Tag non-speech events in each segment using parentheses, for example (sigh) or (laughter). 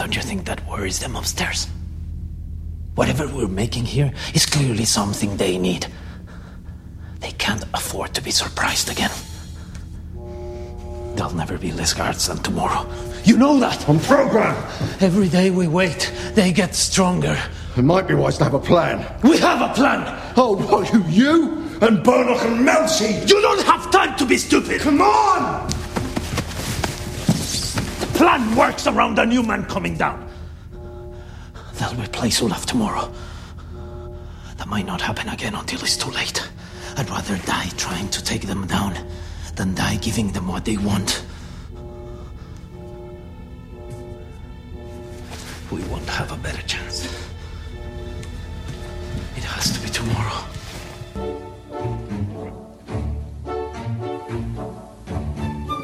Don't you think that worries them upstairs? Whatever we're making here is clearly something they need. They can't afford to be surprised again. They'll never be less guards than tomorrow. You know that! On program! Every day we wait, they get stronger. It might be wise to have a plan. We have a plan! Oh, what, you, you and Burnock and Melshi? You don't have time to be stupid! Come on! Plan works around a new man coming down. They'll replace Ulaf tomorrow. That might not happen again until it's too late. I'd rather die trying to take them down than die giving them what they want. We won't have a better chance. It has to be tomorrow.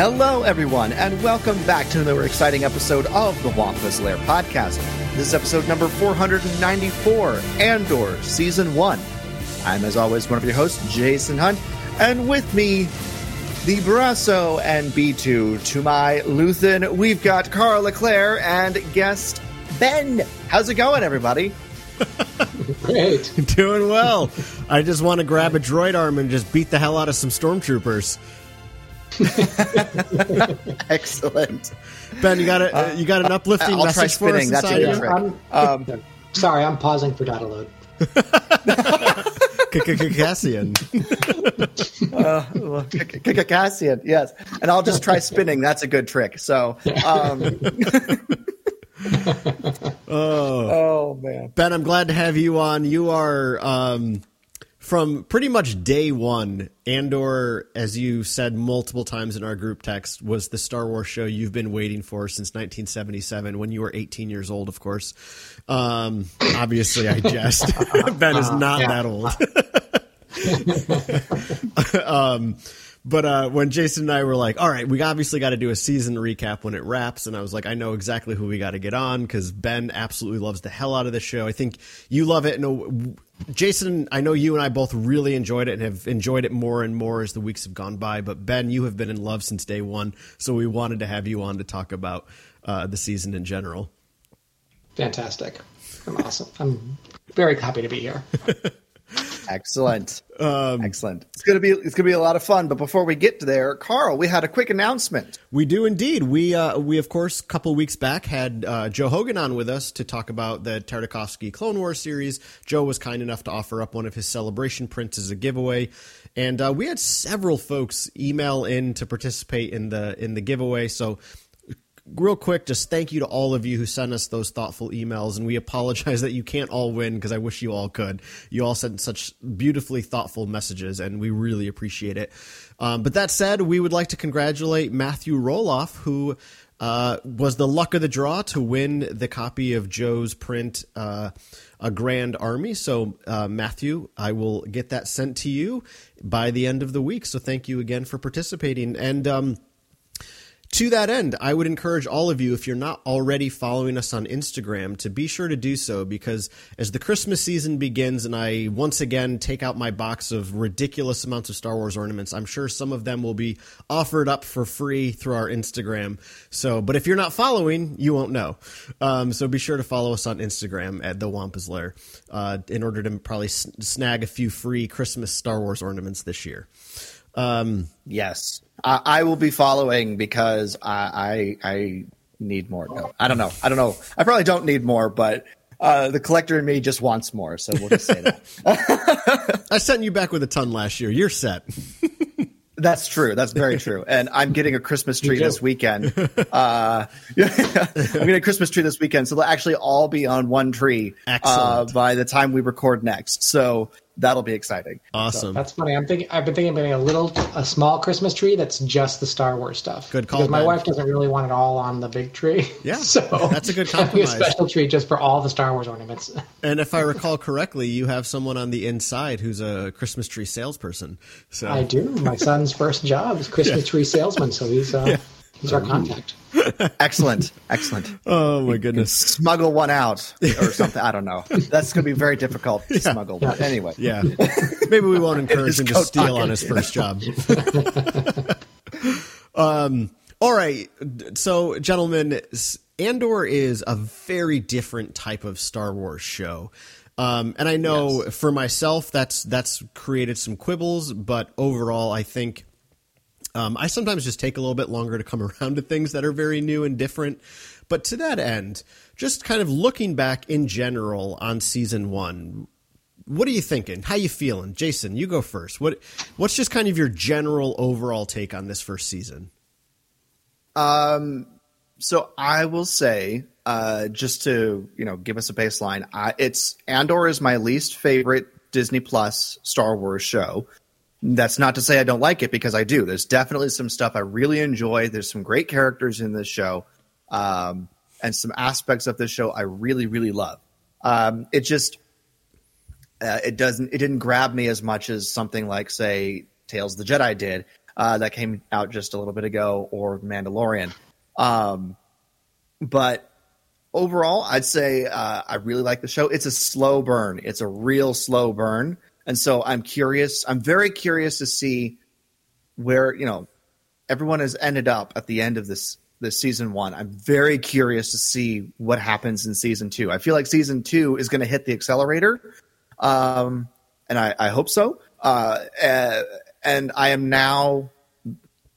Hello, everyone, and welcome back to another exciting episode of the Wampa's Lair podcast. This is episode number 494, Andor, Season 1. I'm, as always, one of your hosts, Jason Hunt, and with me, the Brasso and B2 to my Luthen, we've got Carl Leclaire and guest Ben. How's it going, everybody? Great. (laughs) Doing well. I just want to grab a droid arm and just beat the hell out of some stormtroopers. (laughs) Excellent. Ben, you got a, you got an uplifting I'll try message for us. That's inside a good trick. I'm, Um, (laughs) sorry, I'm pausing for data load. Cassian. (laughs) well, K- K- K- Cassian, yes. And I'll just try spinning. That's a good trick. So, um, oh man, Ben, I'm glad to have you on. You are um, from pretty much day one. Andor, as you said multiple times in our group text, was the Star Wars show you've been waiting for since 1977, when you were 18 years old, of course. Um, obviously, I jest. (laughs) ben is not yeah. that old. (laughs) (laughs) um, but uh, when Jason and I were like, all right, we obviously got to do a season recap when it wraps. And I was like, I know exactly who we got to get on because Ben absolutely loves the hell out of the show. I think you love it. And uh, Jason, I know you and I both really enjoyed it and have enjoyed it more and more as the weeks have gone by. But Ben, you have been in love since day one. So we wanted to have you on to talk about uh, the season in general. Fantastic. I'm awesome. I'm very happy to be here. (laughs) excellent, excellent. It's gonna be it's gonna be a lot of fun. But before we get to there, Carl, we had a quick announcement. We do indeed. We uh, we of course a couple weeks back had uh, Joe Hogan on with us to talk about the Tartakovsky Clone War series. Joe was kind enough to offer up one of his celebration prints as a giveaway, and uh, we had several folks email in to participate in the in the giveaway. So real quick, just thank you to all of you who sent us those thoughtful emails, and we apologize (laughs) that you can't all win because I wish you all could. You all sent such beautifully thoughtful messages, and we really appreciate it. Um, but that said, we would like to congratulate Matthew Roloff, who uh, was the luck of the draw to win the copy of Joe's print. Uh, a grand army. So, uh, Matthew, I will get that sent to you by the end of the week. So, thank you again for participating. And um, to that end, I would encourage all of you, if you're not already following us on Instagram, to be sure to do so because as the Christmas season begins and I once again take out my box of ridiculous amounts of Star Wars ornaments, I'm sure some of them will be offered up for free through our Instagram. So, but if you're not following, you won't know. Um, so be sure to follow us on Instagram at The Wampa's Lair uh, in order to probably snag a few free Christmas Star Wars ornaments this year. Um, Yes, I, I will be following because I, I I need more. No, I don't know. I don't know. I probably don't need more, but uh, the collector in me just wants more. So we'll just say that. (laughs) I sent you back with a ton last year. You're set. (laughs) That's true. That's very true. And I'm getting a Christmas tree this weekend. (laughs) Uh, yeah, I'm getting a Christmas tree this weekend, so they'll actually all be on one tree uh, by the time we record next. So that'll be exciting. Awesome. That's funny. I'm thinking. I've been thinking of getting a little, a small Christmas tree that's just the Star Wars stuff. Good call, Because my wife doesn't really want it all on the big tree. Yeah, (laughs) so that's a good (laughs) having compromise. A special tree just for all the Star Wars ornaments. (laughs) and if I recall correctly, you have someone on the inside who's a Christmas tree salesperson. So I do. My son's first job is Christmas tree salesman, so he's uh, he's our contact. (laughs) Excellent, excellent. Oh my goodness. Smuggle one out or something. I don't know. That's going to be very difficult to (laughs) smuggle. But anyway, Yeah. Maybe we won't (laughs) encourage him to steal pocket. on his first job. um, all right. So, gentlemen, Andor is a very different type of Star Wars show. Um, and I know for myself that's that's created some quibbles, but overall I think um, I sometimes just take a little bit longer to come (laughs) around to things that are very new and different. But to that end, just kind of looking back in general on season one, what are you thinking? How you feeling, Jason? You go first. What What's just kind of your general overall take on this first season? Um, so I will say, uh, just to you know, give us a baseline. I, it's Andor is my least favorite Disney Plus Star Wars show. That's not to say I don't like it because I do. There's definitely some stuff I really enjoy. There's some great characters in this show, um, and some aspects of this show I really, really love. Um, it just uh, it doesn't it didn't grab me as much as something like say Tales of the Jedi did uh, that came out just a little bit ago or Mandalorian. Um, but overall, I'd say uh, I really like the show. It's a slow burn. It's a real slow burn, and so I'm curious. I'm very curious to see where you know everyone has ended up at the end of this this season one. I'm very curious to see what happens in season two. I feel like season two is going to hit the accelerator, um, and I, I hope so. Uh, uh, and I am now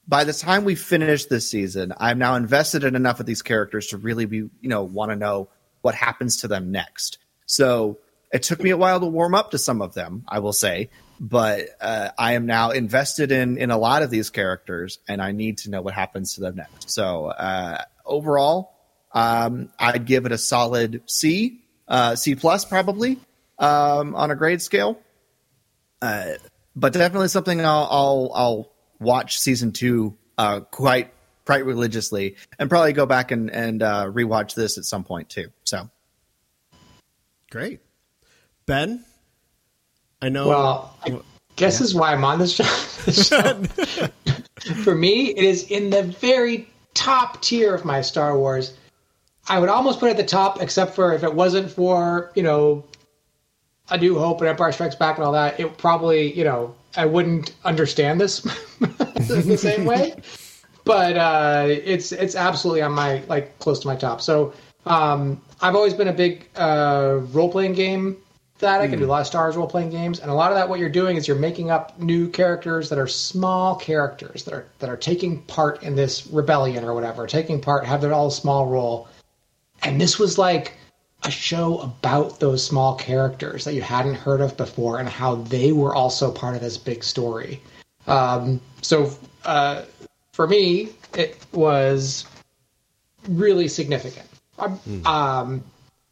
by the time we finish this season, I'm now invested in enough of these characters to really be, you know, want to know what happens to them next. So it took me a while to warm up to some of them, I will say, but uh, I am now invested in in a lot of these characters, and I need to know what happens to them next. So uh, overall, um, I'd give it a solid C, uh, C plus probably um, on a grade scale Uh, but definitely something I'll I'll, I'll watch season two uh, quite quite religiously, and probably go back and and uh, rewatch this at some point too. So Great, Ben. I know. Well, I guess this is why I'm on this show. this (laughs) show. (laughs) For me, it is in the very top tier of my Star Wars. I would almost put it at the top, except for if it wasn't for you know, A New Hope and Empire Strikes Back and all that. It probably you know I wouldn't understand this (laughs) the same way. But uh, it's it's absolutely on my like close to my top. So um, I've always been a big uh, role playing game that I can do a lot of Star Wars role playing games, and a lot of that what you're doing is you're making up new characters that are small characters that are that are taking part in this rebellion or whatever, taking part, have their all small role. And this was like a show about those small characters that you hadn't heard of before and how they were also part of this big story. Um, so uh, for me, it was really significant. Um, um,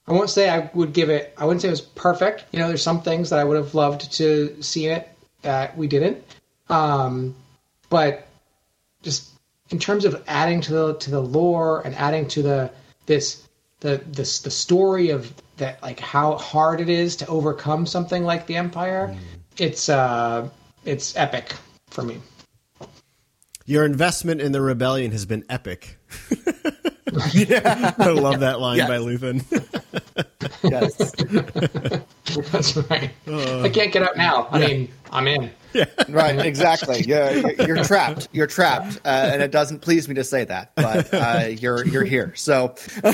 I won't say I would give it. I wouldn't say it was perfect. You know, there's some things that I would have loved to see in it that we didn't. Um, but just in terms of adding to the to the lore and adding to the this the this the story of that like how hard it is to overcome something like the Empire, it's uh it's epic for me. Your investment in the rebellion has been epic. (laughs) yeah, (laughs) I love that line Yes. by Luthen. (laughs) yes, That's right. I can't get out now. I mean, I'm in. right, exactly. You're, you're, you're trapped. You're trapped, uh, and it doesn't please me to say that, but uh, you're you're here. So, (laughs) uh,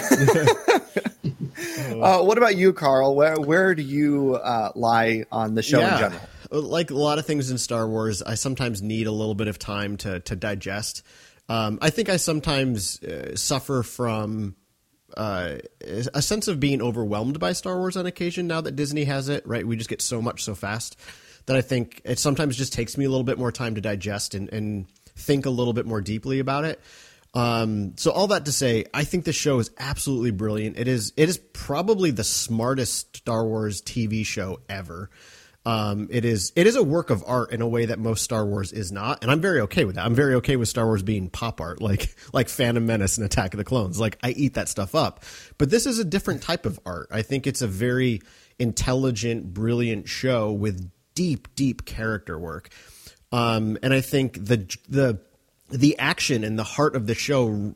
what about you, Carl? Where where do you uh, lie on the show in general? Like a lot of things in Star Wars, I sometimes need a little bit of time to to digest. Um, I think I sometimes uh, suffer from uh, a sense of being overwhelmed by Star Wars on occasion. Now that Disney has it, right? We just get so much so fast that I think it sometimes just takes me a little bit more time to digest and, and think a little bit more deeply about it. Um, so all that to say, I think the show is absolutely brilliant. It is it is probably the smartest Star Wars TV show ever. Um, it is it is a work of art in a way that most Star Wars is not, and I'm very okay with that. I'm very okay with Star Wars being pop art, like (laughs) like Phantom Menace and Attack of the Clones. Like I eat that stuff up, but this is a different type of art. I think it's a very intelligent, brilliant show with deep, deep character work. Um, and I think the the the action and the heart of the show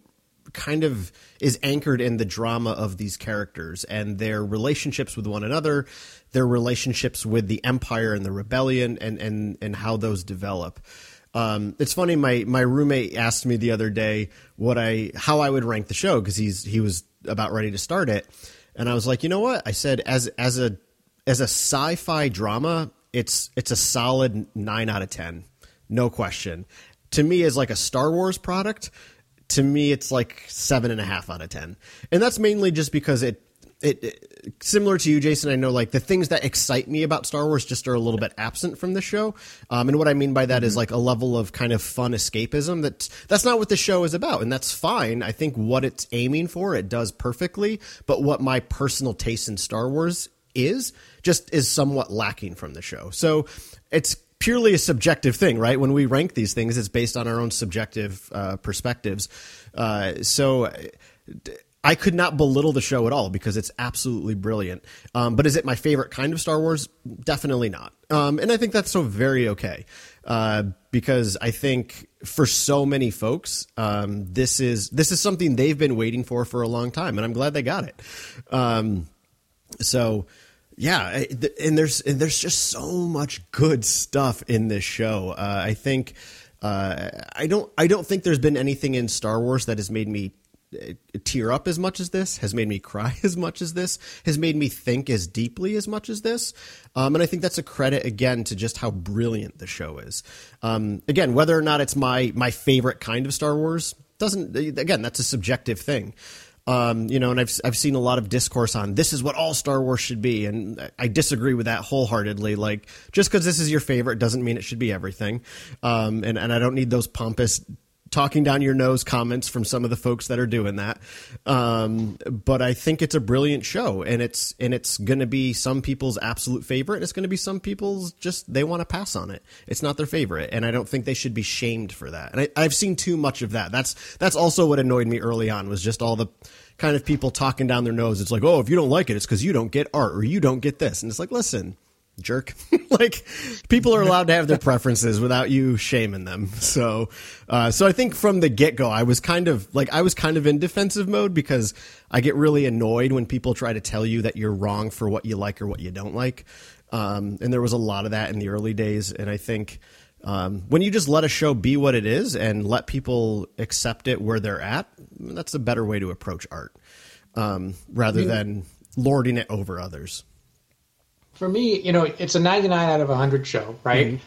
kind of is anchored in the drama of these characters and their relationships with one another, their relationships with the Empire and the Rebellion, and and and how those develop. Um, it's funny. My my roommate asked me the other day what I how I would rank the show because he's he was about ready to start it, and I was like, you know what? I said as as a as a sci-fi drama, it's it's a solid nine out of ten, no question. To me, as like a Star Wars product, to me it's like seven and a half out of ten, and that's mainly just because it it, it, similar to you, Jason. I know like the things that excite me about Star Wars just are a little bit absent from the show. Um, and what I mean by that mm-hmm. is like a level of kind of fun escapism. That that's not what the show is about, and that's fine. I think what it's aiming for, it does perfectly. But what my personal taste in Star Wars is, just is somewhat lacking from the show. So it's purely a subjective thing, right? When we rank these things, it's based on our own subjective uh, perspectives. Uh, so. I could not belittle the show at all because it's absolutely brilliant. Um, but is it my favorite kind of Star Wars? Definitely not. Um, and I think that's so very okay uh, because I think for so many folks, um, this is this is something they've been waiting for for a long time, and I'm glad they got it. Um, so yeah, and there's and there's just so much good stuff in this show. Uh, I think uh, I don't I don't think there's been anything in Star Wars that has made me tear up as much as this, has made me cry (laughs) as much as this, has made me think as deeply as much as this. Um, and I think that's a credit again to just how brilliant the show is. Um, again, whether or not it's my my favorite kind of Star Wars doesn't again that's a subjective thing. Um, you know, and I've I've seen a lot of discourse on this is what all Star Wars should be, and I disagree with that wholeheartedly. Like, just because this is your favorite doesn't mean it should be everything, um, and and I don't need those pompous talking down your nose comments from some of the folks that are doing that. Um, but I think it's a brilliant show, and it's and it's going to be some people's absolute favorite. And it's going to be some people's just they want to pass on it. It's not their favorite, and I don't think they should be shamed for that. And I, I've seen too much of that. That's that's also what annoyed me early on was just all the kind of people talking down their nose. It's like, oh, if you don't like it, it's because you don't get art or you don't get this, and it's like, listen jerk. (laughs) like people are allowed to have their preferences without you shaming them. So, uh, so I think from the get go, I was kind of like I was kind of in defensive mode because I get really annoyed when people try to tell you that you're wrong for what you like or what you don't like. Um, and there was a lot of that in the early days, and I think. Um, when you just let a show be what it is and let people accept it where they're at, that's a better way to approach art um, rather than lording it over others for me, you know, it's a 99 out of 100 show, right? Mm-hmm.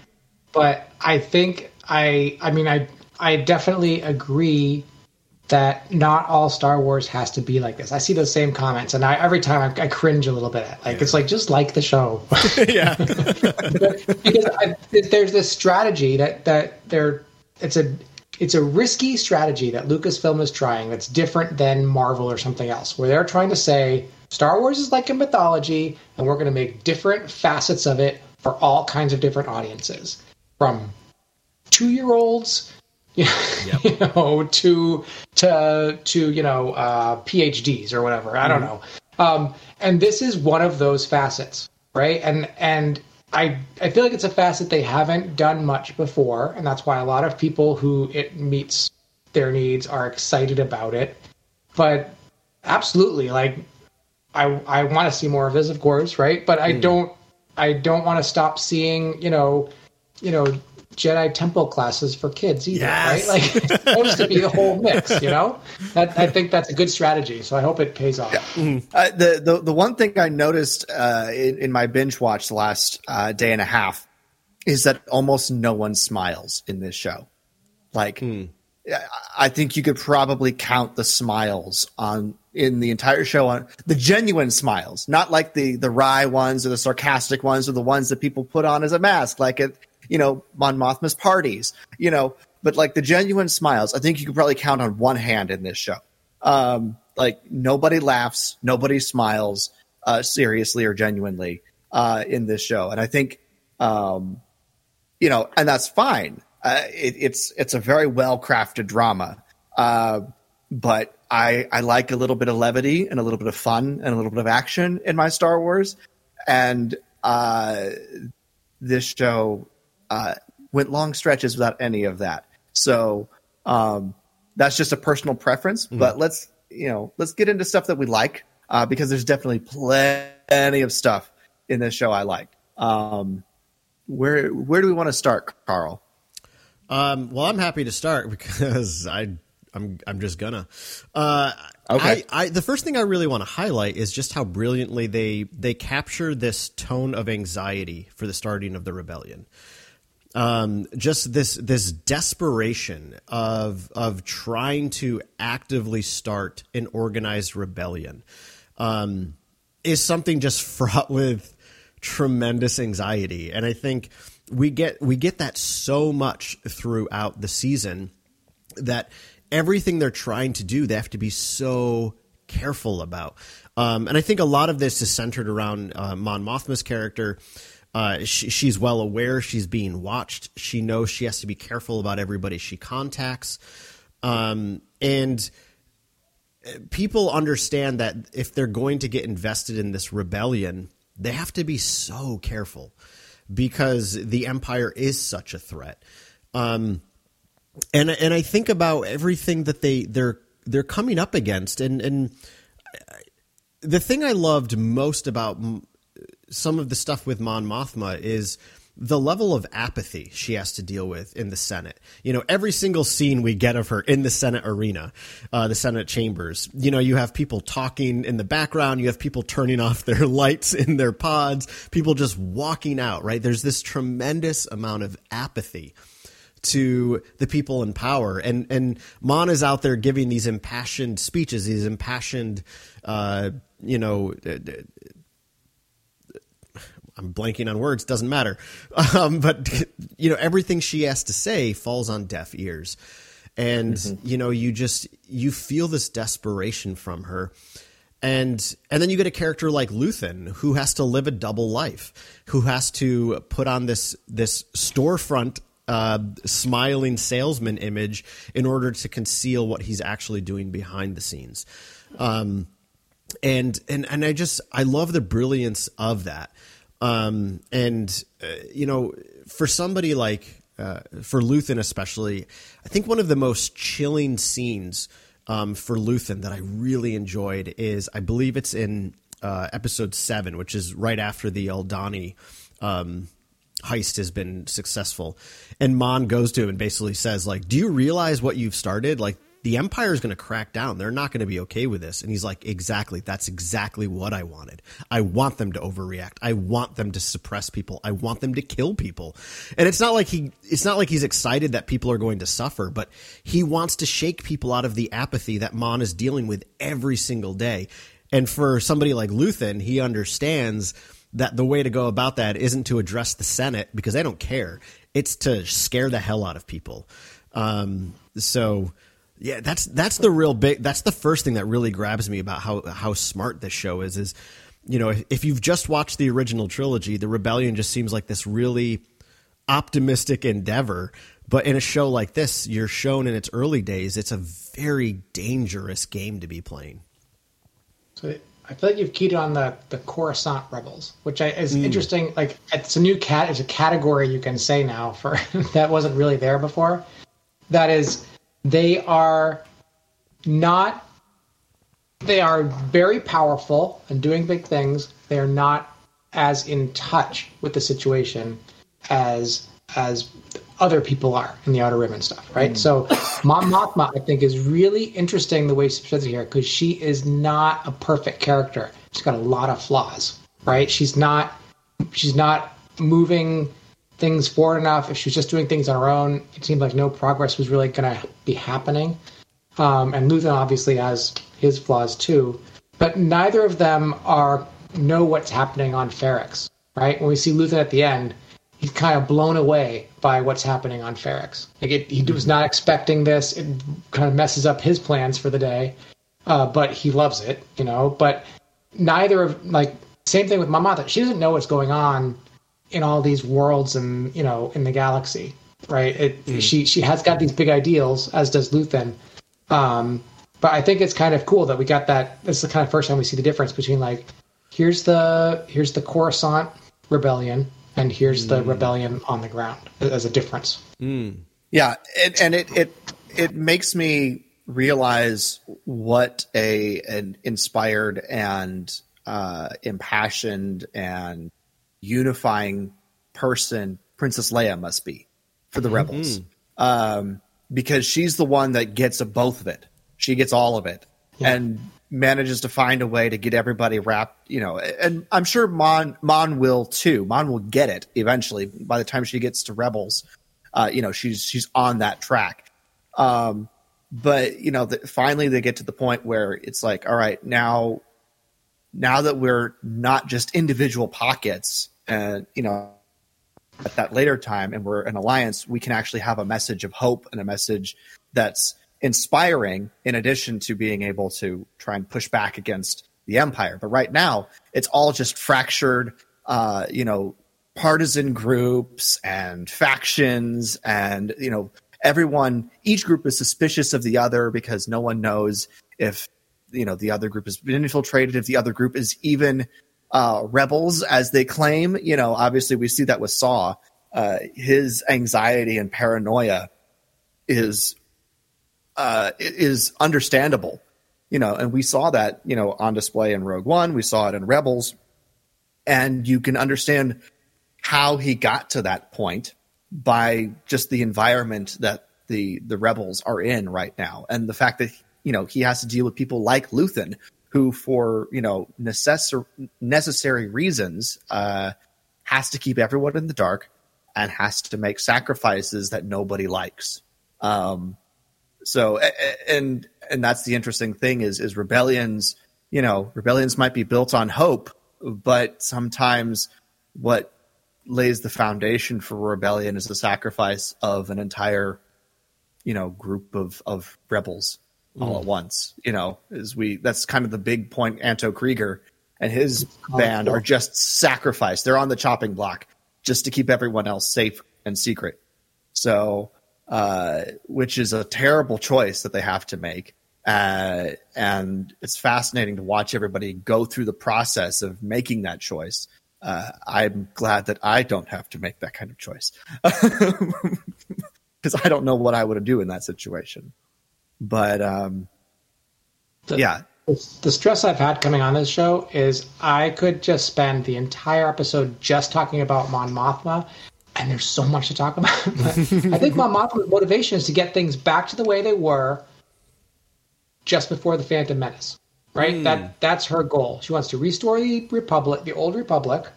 But I think I, I mean, I, I definitely agree that not all Star Wars has to be like this. I see those same comments, and I, every time I, I cringe a little bit. Like yeah. it's like just like the show, (laughs) yeah. (laughs) because I, there's this strategy that that there, it's a it's a risky strategy that Lucasfilm is trying. That's different than Marvel or something else, where they're trying to say Star Wars is like a mythology, and we're going to make different facets of it for all kinds of different audiences, from two year olds, (laughs) you, yep. you know, to to to you know uh, PhDs or whatever. I don't mm-hmm. know. Um, and this is one of those facets, right? And and I I feel like it's a facet they haven't done much before, and that's why a lot of people who it meets their needs are excited about it. But absolutely, like I I want to see more of his, of course, right? But I mm. don't I don't want to stop seeing you know you know Jedi Temple classes for kids either, yes. right? Like (laughs) (laughs) it's supposed to be the whole mix, you know. That, I think that's a good strategy, so I hope it pays off. Yeah. Mm-hmm. Uh, the, the the one thing I noticed uh, in, in, my binge watch the last uh, day and a half is that almost no one smiles in this show. Like, mm. I think you could probably count the smiles on in the entire show on the genuine smiles, not like the the wry ones or the sarcastic ones or the ones that people put on as a mask, like at you know Mon Mothma's parties, you know. But like the genuine smiles, I think you could probably count on one hand in this show. Um, like nobody laughs, nobody smiles uh, seriously or genuinely uh, in this show, and I think Um, you know, and that's fine. Uh, it, it's it's a very well crafted drama. Uh, but I I like a little bit of levity and a little bit of fun and a little bit of action in my Star Wars, and uh, this show uh, went long stretches without any of that. So um, that's just a personal preference. Mm-hmm. But let's you know let's get into stuff that we like uh, because there's definitely plenty of stuff in this show I like. Um, where where do we want to start, Carl? Um, well, I'm happy to start (laughs) because I I'm I'm just gonna. Uh, okay. I, I, the first thing I really want to highlight is just how brilliantly they they capture this tone of anxiety for the starting of the rebellion. Um, just this this desperation of of trying to actively start an organized rebellion um, is something just (laughs) fraught with tremendous anxiety, and I think we get we get that so much throughout the season that everything they're trying to do, they have to be so careful about. Um, and I think a lot of this is centered around uh, Mon Mothma's character. Uh, she, she's well aware she's being watched. She knows she has to be careful about everybody she contacts. Um, and people understand that if they're going to get invested in this rebellion, they have to be so careful because the Empire is such a threat. Um, and and I think about everything that they they're they're coming up against, and and the thing I loved most about some of the stuff with Mon Mothma is the level of apathy she has to deal with in the Senate. You know, every single scene we get of her in the Senate arena, uh, the Senate chambers, you know, you have people talking in the background, you have people turning off their (laughs) lights in their pods, people just walking out, right? There's this tremendous amount of apathy to the people in power. And and Mon is out there giving these impassioned speeches, these impassioned, uh, you know. Uh, I'm blanking on words. Doesn't matter, (laughs) um, but you know everything she has to say falls on deaf ears, and mm-hmm. you know you just you feel this desperation from her, and and then you get a character like Luthen who has to live a double life, who has to put on this this storefront uh, smiling salesman image in order to conceal what he's actually doing behind the scenes. Um, and and and I just I love the brilliance of that. Um, and uh, you know, for somebody like uh, for Luthen especially, I think one of the most chilling scenes um, for Luthen that I really enjoyed is I believe it's in uh, episode seven, which is right after the Aldhani um, heist has been successful. And Mon goes to him and basically says, like, do you realize what you've started? Like, the Empire is going to crack down. They're not going to be okay with this. And he's like, exactly. That's exactly what I wanted. I want them to overreact. I want them to suppress people. I want them to kill people. And it's not like he, it's not like he's excited that people are going to suffer, but he wants to shake people out of the apathy that Mon is dealing with every single day. And for somebody like Luthen, he understands that the way to go about that isn't to address the Senate because they don't care. It's to scare the hell out of people. Um, so yeah, that's that's the real big. That's the first thing that really grabs me about how how smart this show is. Is you know if, if you've just watched the original trilogy, the rebellion just seems like this really optimistic endeavor. But in a show like this, you're shown in its early days, it's a very dangerous game to be playing. So I feel like you've keyed on the the Coruscant rebels, which I, is mm. interesting. Like it's a new cat, it's a category you can say now for (laughs) that wasn't really there before. That is, they are not. They are very powerful and doing big things. They are not as in touch with the situation as as other people are in the Outer Rim and stuff, right? Mm. So, Mon Mothma, I think, is really interesting the way she presents it here because she is not a perfect character. She's got a lot of flaws, right? She's not she's not moving things forward enough. If she was just doing things on her own, it seemed like no progress was really going to be happening. Um, and Luthen obviously has his flaws too, but neither of them are know what's happening on Ferrix, right? When we see Luthen at the end, he's kind of blown away by what's happening on Ferrix. Like it, he was not expecting this. It kind of messes up his plans for the day, uh, but he loves it, you know. But neither of like same thing with mother. She doesn't know what's going on in all these worlds and you know in the galaxy, right? It, mm. She she has got these big ideals, as does Luthen. Um, but I think it's kind of cool that we got that. This is the kind of first time we see the difference between like here's the here's the Coruscant rebellion and here's mm. the rebellion on the ground as a difference. Mm. Yeah, and, and it it it makes me realize what a an inspired and uh, impassioned and unifying person Princess Leia must be for the mm-hmm. rebels, um, because she's the one that gets both of it. She gets all of it, yeah. and manages to find a way to get everybody wrapped. You know, and I'm sure Mon Mon will too. Mon will get it eventually. By the time she gets to Rebels, uh, you know, she's she's on that track. Um, but you know, the, finally they get to the point where it's like, all right, now, now that we're not just individual pockets, and you know, at that later time, and we're an alliance, we can actually have a message of hope and a message that's inspiring, in addition to being able to try and push back against the empire. But right now, it's all just fractured, uh, you know, partisan groups and factions and you know everyone each group is suspicious of the other because no one knows if you know the other group has been infiltrated if the other group is even uh, rebels as they claim you know obviously we see that with saw uh, his anxiety and paranoia is uh, is understandable you know and we saw that you know on display in rogue one. We saw it in rebels. And you can understand how he got to that point by just the environment that the the rebels are in right now, and the fact that you know he has to deal with people like Luthen, who for you know necessary necessary reasons uh, has to keep everyone in the dark and has to make sacrifices that nobody likes. Um, so and and that's the interesting thing is is rebellions. You know, rebellions might be built on hope, but sometimes what lays the foundation for rebellion is the sacrifice of an entire you know group of of rebels all mm. at once you know is we that's kind of the big point Anto Kreegyr and his band are just sacrificed they're on the chopping block just to keep everyone else safe and secret so uh, which is a terrible choice that they have to make. Uh, and it's fascinating to watch everybody go through the process of making that choice. Uh, I'm glad that I don't have to make that kind of choice. (laughs) Because I don't know what I would do in that situation. But um, the, yeah, the stress I've had coming on this show is I could just spend the entire episode just talking about Mon Mothma, and there's so much to talk about. (laughs) (laughs) I think my motivation is to get things back to the way they were just before the Phantom Menace right? Mm. That that's her goal. She wants to restore the republic, the old republic,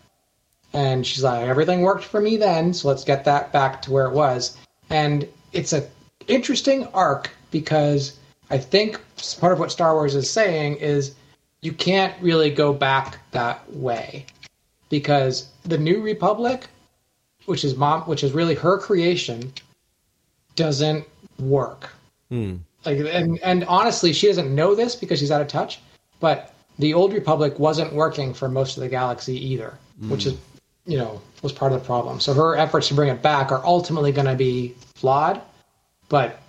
and she's like, everything worked for me then, so let's get that back to where it was. And it's a interesting arc because I think part of what Star Wars is saying is you can't really go back that way because the new republic, which is mom, which is really her creation, doesn't work. Hmm. Like, and and honestly, she doesn't know this because she's out of touch. But the old republic wasn't working for most of the galaxy either, mm. which is you know was part of the problem. So her efforts to bring it back are ultimately going to be flawed. But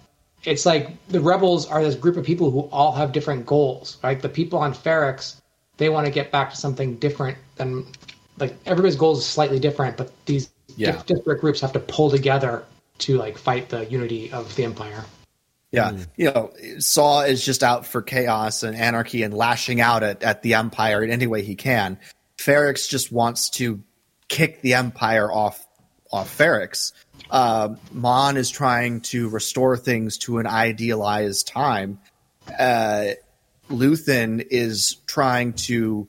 it's like the rebels are this group of people who all have different goals. Right, the people on Ferrix they want to get back to something different than like everybody's goals is slightly different, but these yeah. disparate groups have to pull together to like fight the unity of the empire. Yeah, mm. you know, Saw is just out for chaos and anarchy and lashing out at, at the Empire in any way he can. Ferrix just wants to kick the Empire off off Ferrix. Uh, Mon is trying to restore things to an idealized time. Uh, Luthen is trying to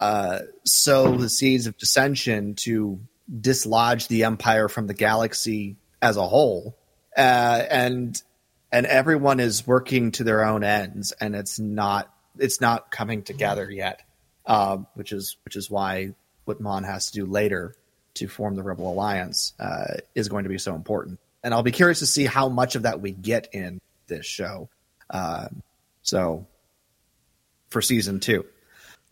uh, sow the seeds of dissension to dislodge the Empire from the galaxy as a whole. Uh, and and everyone is working to their own ends, and it's not it's not coming together yet. Um, which is which is why what Mon has to do later to form the Rebel Alliance uh, is going to be so important. And I'll be curious to see how much of that we get in this show. Uh, so for season two.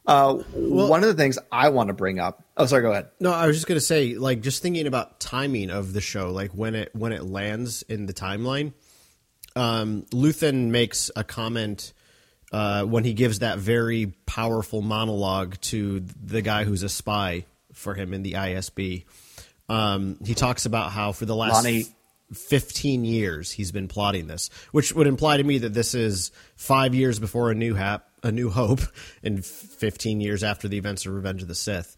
Uh, well, one of the things I want to bring up. Oh, sorry. Go ahead. No, I was just going to say, like, just thinking about timing of the show, like when it when it lands in the timeline. Um, Luthen makes a comment uh, when he gives that very powerful monologue to the guy who's a spy for him in the ISB. Um, he talks about how for the last Lonni. 15 years he's been plotting this, which would imply to me that this is five years before a new hap, a new hope, and 15 years after the events of Revenge of the Sith.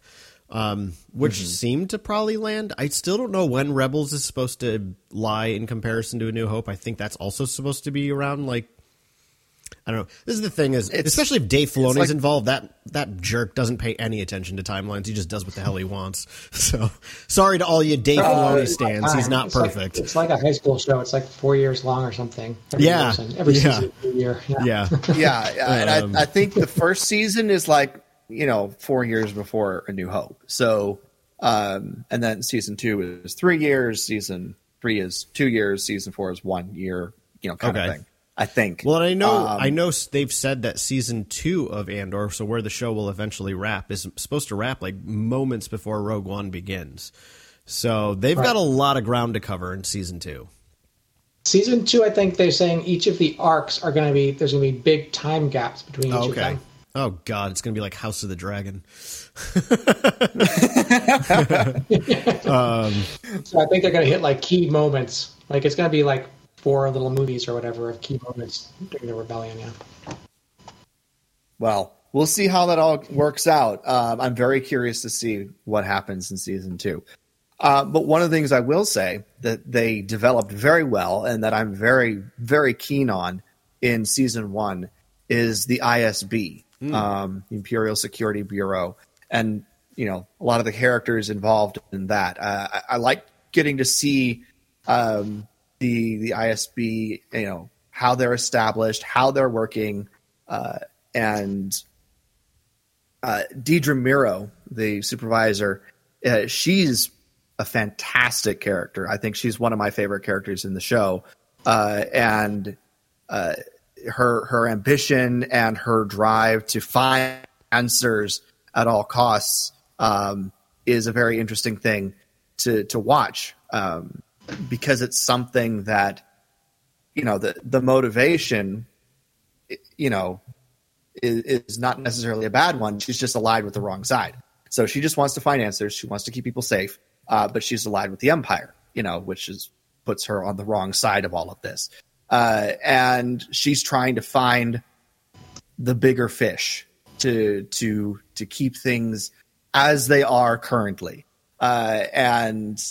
Um, which mm-hmm. seemed to probably land. I still don't know when Rebels is supposed to lie in comparison to A New Hope. I think that's also supposed to be around like I don't know. This is the thing is, it's, especially if Dave Filoni's like, involved, that that jerk doesn't pay any attention to timelines. He just does what the hell he wants. (laughs) So sorry to all you Dave uh, Filoni stands. He's not it's perfect. Like, it's like a high school show. It's like four years long or something. Every yeah. Season, every yeah. season, year. Yeah. Yeah. (laughs) yeah. yeah. Um, I, I think the first season is like you know four years before A New Hope. So um, and then season two is three years. Season three is two years. Season four is one year. You know, kind okay. of thing. I think. Well, I know um, I know they've said that season two of Andor, so where the show will eventually wrap, is supposed to wrap like moments before Rogue One begins. So they've right. got a lot of ground to cover in season two. Season two, I think they're saying each of the arcs are going to be there's going to be big time gaps between each okay. of them. Oh God, it's going to be like House of the Dragon. (laughs) (laughs) um, so I think they're going to hit like key moments. Like it's going to be like four little movies or whatever of key moments during the rebellion. Yeah. Well, we'll see how that all works out. Um, I'm very curious to see what happens in season two. Uh, but one of the things I will say that they developed very well and that I'm very, very keen on in season one is the ISB, mm. um, Imperial Security Bureau. And, you know, a lot of the characters involved in that. Uh, I, I, like getting to see um, the the ISB, you know, how they're established, how they're working, uh, and uh, Dedra Meero, the supervisor, uh, she's a fantastic character. I think she's one of my favorite characters in the show, uh, and uh, her her ambition and her drive to find answers at all costs um, is a very interesting thing to to watch. Um, because it's something that you know the the motivation you know is, is not necessarily a bad one. She's just allied with the wrong side. So she just wants to find answers. She wants to keep people safe uh, but she's allied with the empire you know which is puts her on the wrong side of all of this. Uh, and she's trying to find the bigger fish to to to keep things as they are currently. Uh, and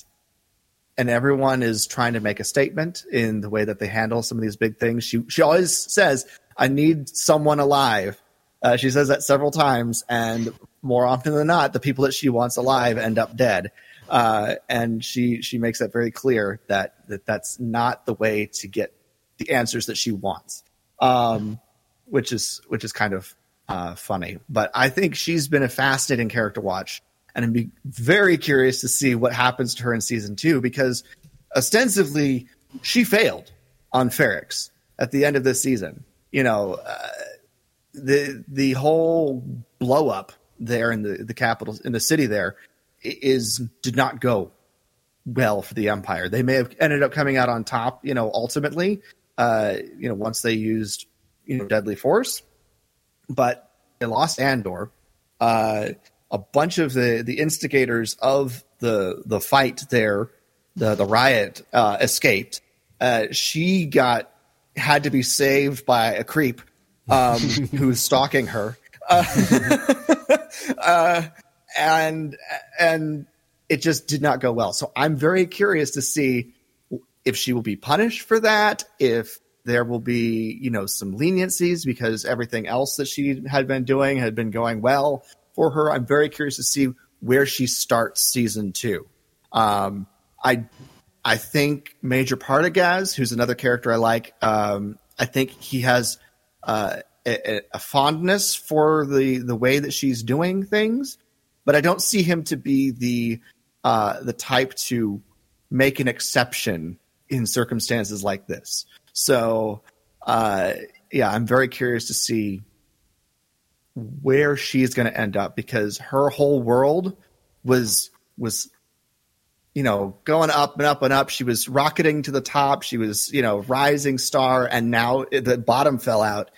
and everyone is trying to make a statement in the way that they handle some of these big things. She she always says, "I need someone alive." Uh, she says that several times, and more often than not, the people that she wants alive end up dead. Uh, and she she makes that very clear that that that's not the way to get the answers that she wants, um, which is which is kind of uh, funny. But I think she's been a fascinating character watch and I'd be very curious to see what happens to her in season two because ostensibly she failed on Ferrix at the end of this season. You know, uh, the the whole blow up there in the the capital in the city there is did not go well for the Empire. They may have ended up coming out on top, you know, ultimately, uh, you know, once they used you know deadly force, but they lost Andor. Uh, a bunch of the the instigators of the the fight there, the the riot, uh, escaped. Uh, she got had to be saved by a creep um, (laughs) who's stalking her, uh, (laughs) uh, and and it just did not go well. So I'm very curious to see if she will be punished for that, if there will be you know some leniencies because everything else that she had been doing had been going well for her. I'm very curious to see where she starts season two. Um, I I think Major Partagaz, who's another character I like, um, I think he has uh, a, a, fondness for the the way that she's doing things, but I don't see him to be the uh, the type to make an exception in circumstances like this. So, uh, yeah, I'm very curious to see where she's going to end up because her whole world was was you know going up and up and up. She was rocketing to the top. She was you know rising star and now the bottom fell out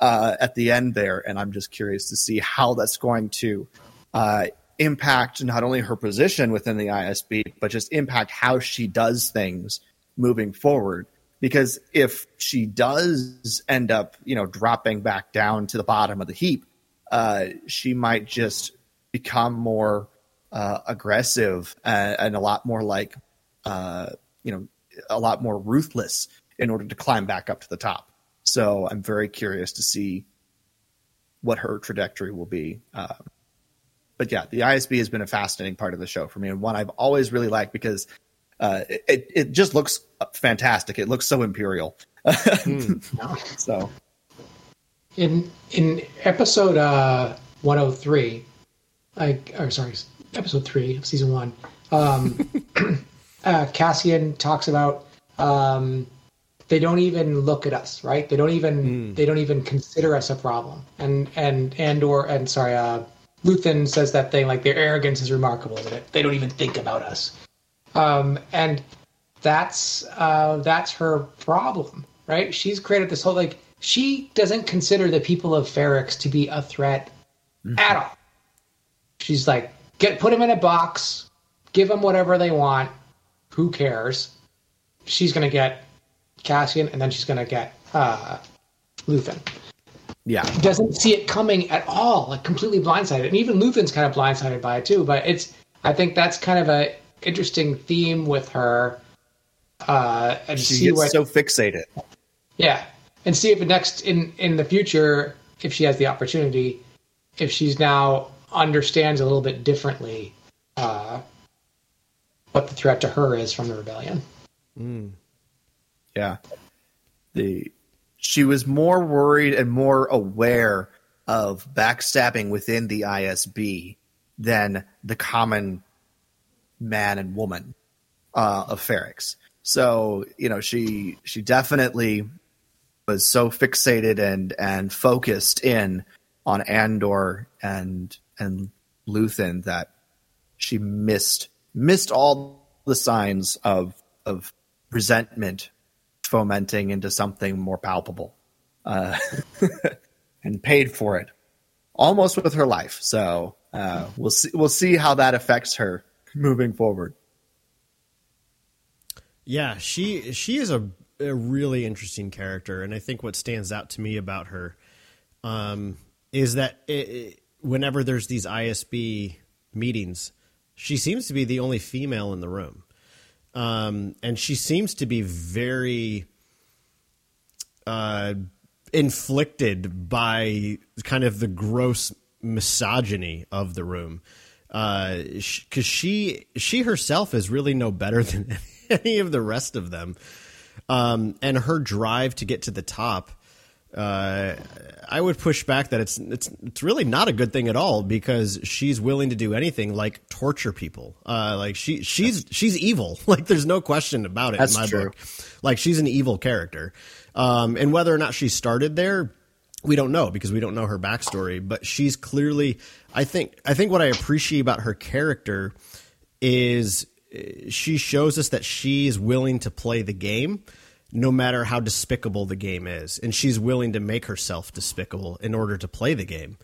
uh, at the end there. And i'm just curious to see how that's going to uh, impact not only her position within the isb but just impact how she does things moving forward. Because if she does end up you know dropping back down to the bottom of the heap uh, she might just become more uh, aggressive and, and, a lot more like uh, you know a lot more ruthless in order to climb back up to the top so i'm very curious to see what her trajectory will be uh, but yeah the isb has been a fascinating part of the show for me and one i've always really liked because uh, it, it just looks fantastic. It looks so imperial. (laughs) mm. so, in in episode uh, 103, I or sorry, episode three of season one, um, (laughs) (clears throat) uh, Cassian talks about um, they don't even look at us, right? They don't even mm. they don't even consider us a problem. And and and or and sorry, uh, Luthen says that thing like their arrogance is remarkable, isn't it? They don't even think about us. Um, and that's uh, that's her problem, right? She's created this whole like she doesn't consider the people of Ferrix to be a threat mm-hmm. at all. She's like, get put them in a box, give them whatever they want. Who cares? She's gonna get Cassian, and then she's gonna get uh, Luthen. Yeah, doesn't see it coming at all, like completely blindsided. And even Luthen's kind of blindsided by it too. But it's, I think that's kind of a interesting theme with her. Uh, and she see gets what, so fixated. Yeah, and see if next in in the future, if she has the opportunity, if she's now understands a little bit differently uh, what the threat to her is from the rebellion. Mm. Yeah, the she was more worried and more aware of backstabbing within the ISB than the common man and woman uh, of Ferrix. So you know, she she definitely was so fixated and and focused in on Andor and and Luthen that she missed missed all the signs of of resentment fomenting into something more palpable, uh, (laughs) and paid for it almost with her life. So uh, we'll see we'll see how that affects her moving forward. Yeah, she she is a, a really interesting character, and I think what stands out to me about her um, is that it, it, whenever there's these ISB meetings, she seems to be the only female in the room, um, and she seems to be very uh, inflicted by kind of the gross misogyny of the room. Because uh, she she herself is really no better (laughs) than any of the rest of them, um, and her drive to get to the top. Uh, I would push back that it's it's it's really not a good thing at all because she's willing to do anything like torture people. Uh, like she she's she's evil. (laughs) Like there's no question about it That's in my true. book. Like she's an evil character. Um, and whether or not she started there, we don't know because we don't know her backstory. But she's clearly I think I think what I appreciate about her character is she shows us that she's willing to play the game no matter how despicable the game is. And she's willing to make herself despicable in order to play the game.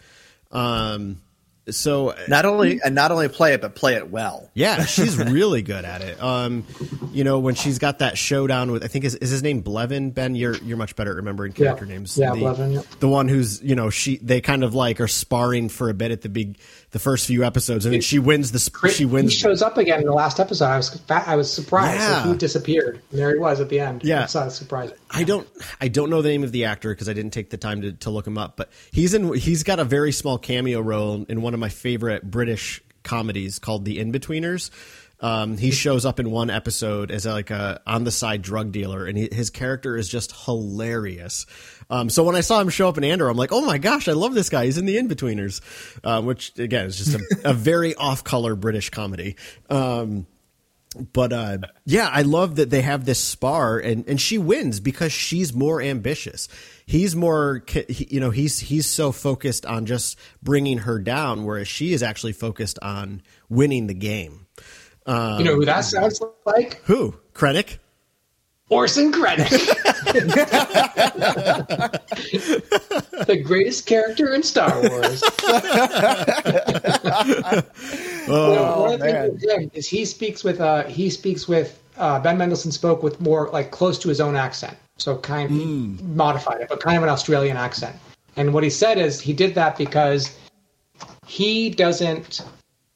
Um, so not only and not only play it but play it well yeah she's (laughs) really good at it um you know when she's got that showdown with i think is, is his name blevin ben you're you're much better at remembering character yeah. names yeah the, blevin yeah. the one who's you know she they kind of like are sparring for a bit at the big the first few episodes, and then she wins the. She wins. He shows up again in the last episode. I was I was surprised. Yeah. he disappeared. And there he was at the end. Yeah, I was surprised. I don't I don't know the name of the actor because I didn't take the time to, to look him up. But he's in. He's got a very small cameo role in one of my favorite British comedies called The Inbetweeners. Um, he shows up in one episode as like a on the side drug dealer, and he, his character is just hilarious. Um, so when I saw him show up in Andor, I'm like, oh my gosh, I love this guy. He's in the Inbetweeners, um, which again is just a, (laughs) a very off color British comedy. Um, but uh, yeah, I love that they have this spar, and and she wins because she's more ambitious. He's more, you know, he's he's so focused on just bringing her down, whereas she is actually focused on winning the game. Um, you know who that sounds like? Who? Krennic? Orson Krennic. (laughs) (laughs) the greatest character in Star Wars. (laughs) oh, one of the man. things is he speaks with uh, he speaks with uh, Ben Mendelsohn spoke with more like close to his own accent, so kind mm. modified it, but kind of an Australian accent. And what he said is he did that because he doesn't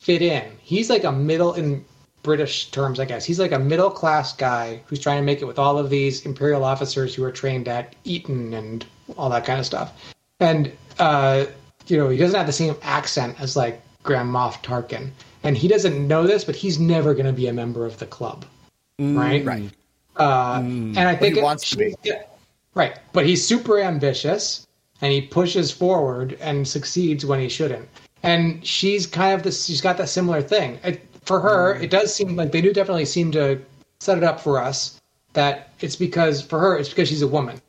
fit in. He's like a middle in British terms, I guess. He's like a middle class guy who's trying to make it with all of these imperial officers who are trained at Eton and all that kind of stuff. And uh, you know, he doesn't have the same accent as like Grand Moff Tarkin, and he doesn't know this, but he's never going to be a member of the club, mm, right? Right. Uh, mm. And I think he it, wants to be. Yeah, right, but he's super ambitious, and he pushes forward and succeeds when he shouldn't. And she's kind of this. She's got that similar thing. It, for her, mm. it does seem like they do definitely seem to set it up for us that it's because for her it's because she's a woman,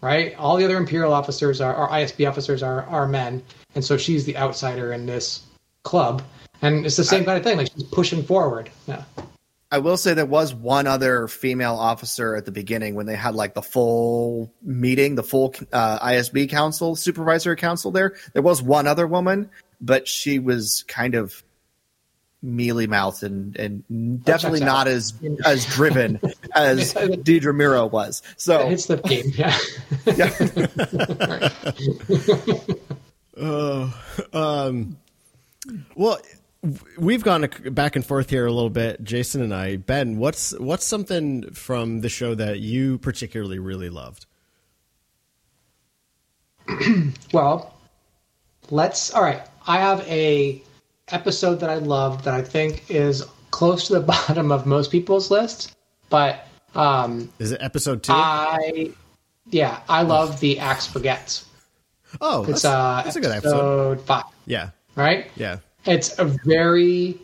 right? All the other imperial officers are, or ISB officers are are men, and so she's the outsider in this club, and it's the same I, kind of thing. Like she's pushing forward. Yeah. I will say there was one other female officer at the beginning when they had like the full meeting, the full uh, ISB council, supervisory council there. There was one other woman, but she was kind of mealy mouthed and, and definitely not as as driven (laughs) as Dedra Meero was. So it's the game, yeah. (laughs) yeah. (laughs) uh, um, well, we've gone back and forth here a little bit, Jason and I. Ben, what's what's something from the show that you particularly really loved? (clears throat) well, let's. All right, I have a episode that I love that I think is close to the (laughs) bottom of most people's list, but um, is it episode two? I yeah, I love the Axe Forgets. Oh, it's that's, uh, that's a good episode. Five. Yeah. Right. Yeah. It's a very.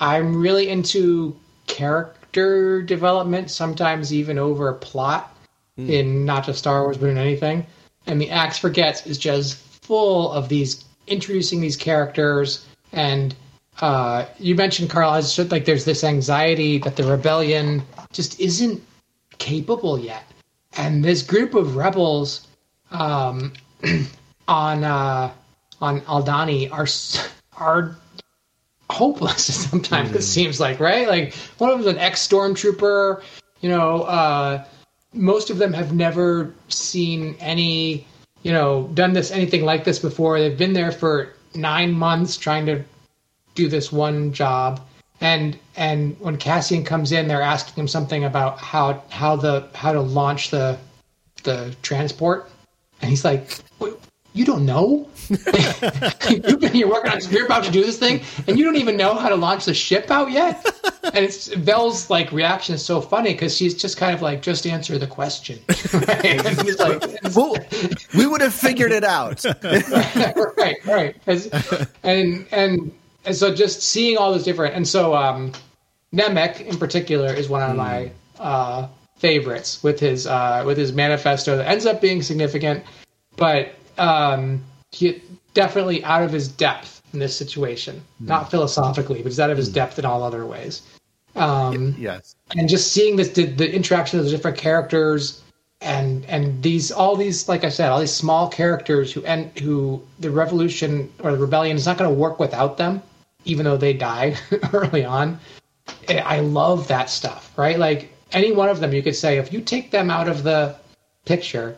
I'm really into character development, sometimes even over plot, mm. in not just Star Wars but in anything. And the Axe Forgets is just full of these introducing these characters and uh, you mentioned Carl, as just like there's this anxiety that the rebellion just isn't capable yet, and this group of rebels um, (clears throat) on uh, on Aldhani are are hopeless (laughs) sometimes. Mm. It seems like right, like one of them's an ex stormtrooper. You know, uh, most of them have never seen any, you know, done this anything like this before. They've been there for nine months trying to do this one job and and when Cassian comes in, they're asking him something about how how the how to launch the the transport, and he's like, "You don't know? (laughs) You've been here working on. You're about to do this thing, and you don't even know how to launch the ship out yet." And it's Vel's like reaction is so funny because she's just kind of like, "Just answer the question." (laughs) right? Like, well, "We would have figured it out." (laughs) right, right, and and and so just seeing all those different, and so um, Nemik in particular is one of mm. my uh, favorites with his uh, with his manifesto that ends up being significant, but um, he definitely out of his depth in this situation. Mm. Not philosophically, but he's out of his mm. depth in all other ways. Um, yes, and just seeing this the, the interaction of the different characters and and these all these like I said all these small characters who and who the revolution or the rebellion is not going to work without them even though they die (laughs) early on. I love that stuff, right? Like any one of them, you could say, if you take them out of the picture,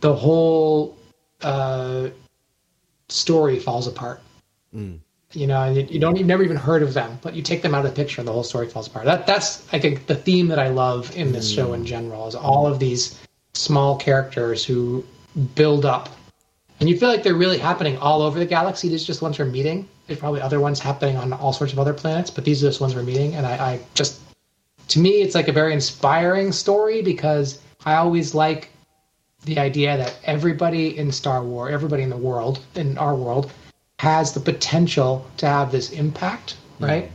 the whole uh, story falls apart. Mm. You know, and you, you don't, you've never even heard of them, but you take them out of the picture, and the whole story falls apart. That, that's, I think, the theme that I love in this mm. show in general is all of these small characters who build up, and you feel like they're really happening all over the galaxy. These just ones we're meeting, there's probably other ones happening on all sorts of other planets, but these are just ones we're meeting. And I, I just, to me, it's like a very inspiring story because I always like the idea that everybody in Star Wars, everybody in the world, in our world, has the potential to have this impact, right?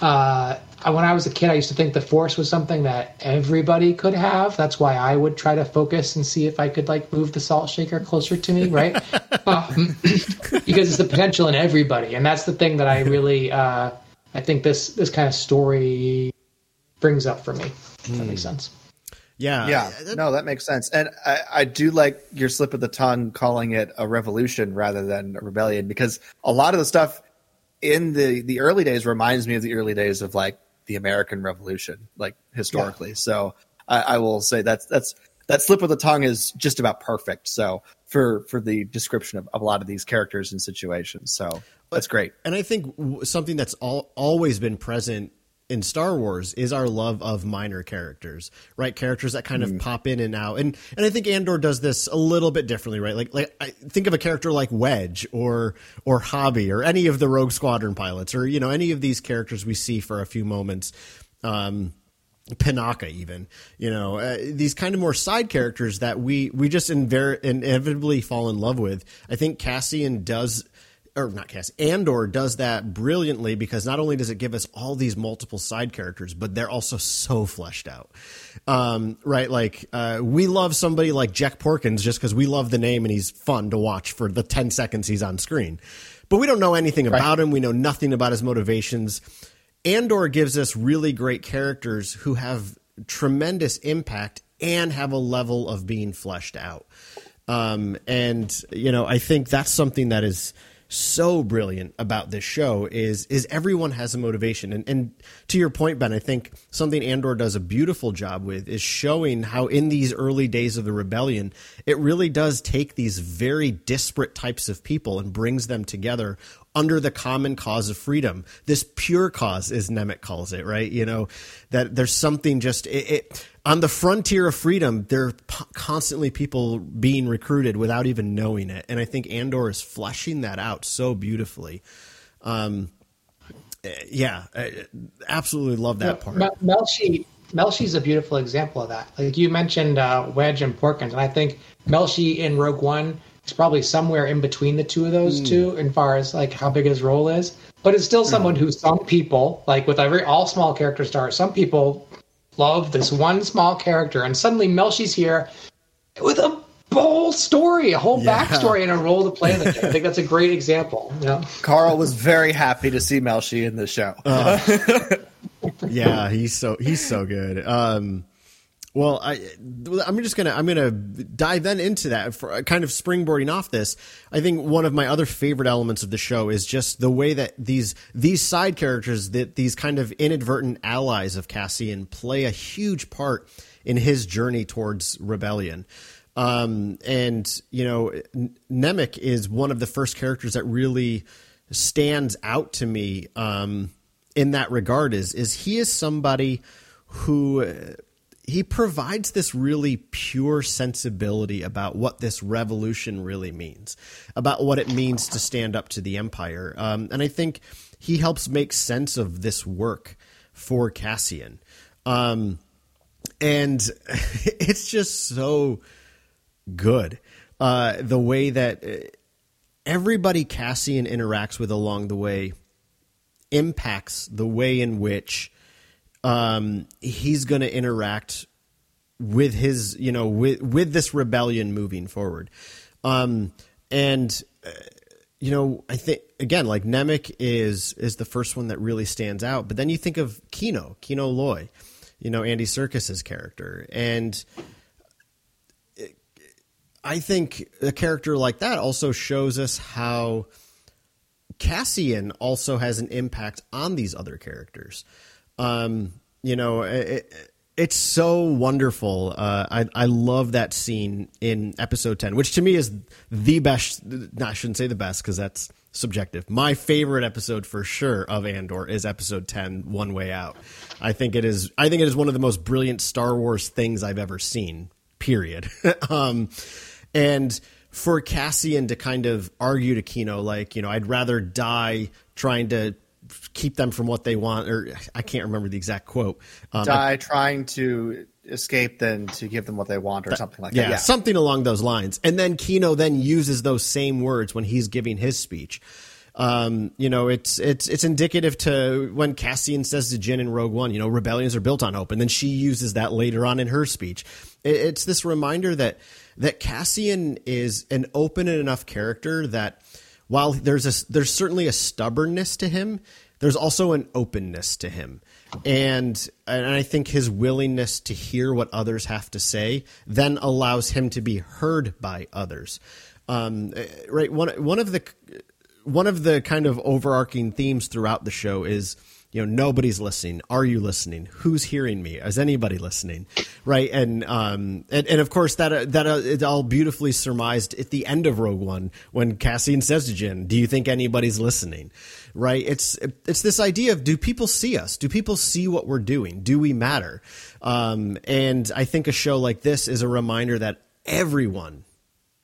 uh, when I was a kid, I used to think the Force was something that everybody could have. That's why I would try to focus and see if I could like move the salt shaker closer to me, right? (laughs) um, because it's the potential in everybody, and that's the thing that I really, uh, I think this this kind of story brings up for me. If that makes Hmm. sense. Yeah, Yeah, no, that makes sense. And I, I do like your slip of the tongue calling it a revolution rather than a rebellion because a lot of the stuff in the the early days reminds me of the early days of like the American Revolution, like historically. So I, I will say that's that's that slip of the tongue is just about perfect. So for for the description of, of a lot of these characters and situations, so that's great. and I think something that's all, always been present in Star Wars is our love of minor characters, right? Characters that kind of pop in and out, and and I think Andor does this a little bit differently, right? Like like I think of a character like Wedge or or Hobbie or any of the Rogue Squadron pilots, or you know any of these characters we see for a few moments. Um, Panaka, even you know uh, these kind of more side characters that we we just inver- inevitably fall in love with. I think Cassian does, or not Cassian, Andor does that brilliantly because not only does it give us all these multiple side characters, but they're also so fleshed out. Um, right, like uh, we love somebody like Jack Porkins just because we love the name and he's fun to watch for the ten seconds he's on screen, but we don't know anything about him. We know nothing about his motivations. Andor gives us really great characters who have tremendous impact and have a level of being fleshed out. Um, and you know, I think that's something that is so brilliant about this show is is everyone has a motivation. And and to your point, Ben, I think something Andor does a beautiful job with is showing how in these early days of the rebellion, it really does take these very disparate types of people and brings them together under the common cause of freedom. This pure cause, as Nemik calls it, right? You know, that there's something just it, it on the frontier of freedom. There are p- constantly people being recruited without even knowing it, and I think Andor is fleshing that out so beautifully. Um, eh, yeah, I absolutely love that part. Mel- Melshi Melshi's a beautiful example of that. Like you mentioned uh, Wedge and Porkins, and I think Melshi in Rogue One is probably somewhere in between the two of those Hmm. two, in far as like how big his role is. But it's still someone who some people, like with every all small character stars, some people love this one small character, and suddenly Melshi's here with a whole story, a whole Yeah. backstory, and a role to play in the game. I think that's a great example. You know? Carl was very happy to see Melshi in the show. (laughs) yeah, he's so he's so good. Um, well, I I'm just gonna I'm gonna dive then into that for kind of springboarding off this. I think one of my other favorite elements of the show is just the way that these these side characters that these kind of inadvertent allies of Cassian play a huge part in his journey towards rebellion. Um, and you know, Nemik is one of the first characters that really stands out to me um, in that regard. Is is he is somebody who uh, he provides this really pure sensibility about what this revolution really means, about what it means to stand up to the empire, um, and I think he helps make sense of this work for Cassian. Um, and (laughs) it's just so good. Uh, the way that uh, everybody Cassian interacts with along the way impacts the way in which um, he's going to interact with his, you know, with with this rebellion moving forward. Um, and uh, you know, I think again, like Nemik is is the first one that really stands out. But then you think of Kino, Kino Loy, you know, Andy Serkis's character, and I think a character like that also shows us how Cassian also has an impact on these other characters. Um, you know, it, it's so wonderful. Uh, I I love that scene in episode ten, which to me is the best. No, I shouldn't say the best because that's subjective. My favorite episode for sure of Andor is episode 10, One Way Out. I think it is. I think it is one of the most brilliant Star Wars things I've ever seen. Period. (laughs) um, and for Cassian to kind of argue to Kino, like, you know, I'd rather die trying to keep them from what they want, or I can't remember the exact quote. Um, Die trying to escape than to give them what they want or something like yeah, that. Yeah. something along those lines. And then Kino then uses those same words when he's giving his speech. Um, you know, it's it's it's indicative to when Cassian says to Jyn in Rogue One, you know, rebellions are built on hope, and then she uses that later on in her speech. It, it's this reminder that that Cassian is an open enough character that while there's a there's certainly a stubbornness to him, there's also an openness to him. And and I think his willingness to hear what others have to say then allows him to be heard by others. Um, right one one of the one of the kind of overarching themes throughout the show is you know nobody's listening. Are you listening? Who's hearing me? Is anybody listening? Right and um and, and of course that uh, that uh, it's all beautifully surmised at the end of rogue one when cassian says to Jyn do you think anybody's listening right? It's it's this idea of do people see us? Do people see what we're doing? Do we matter? Um and i think a show like this is a reminder that everyone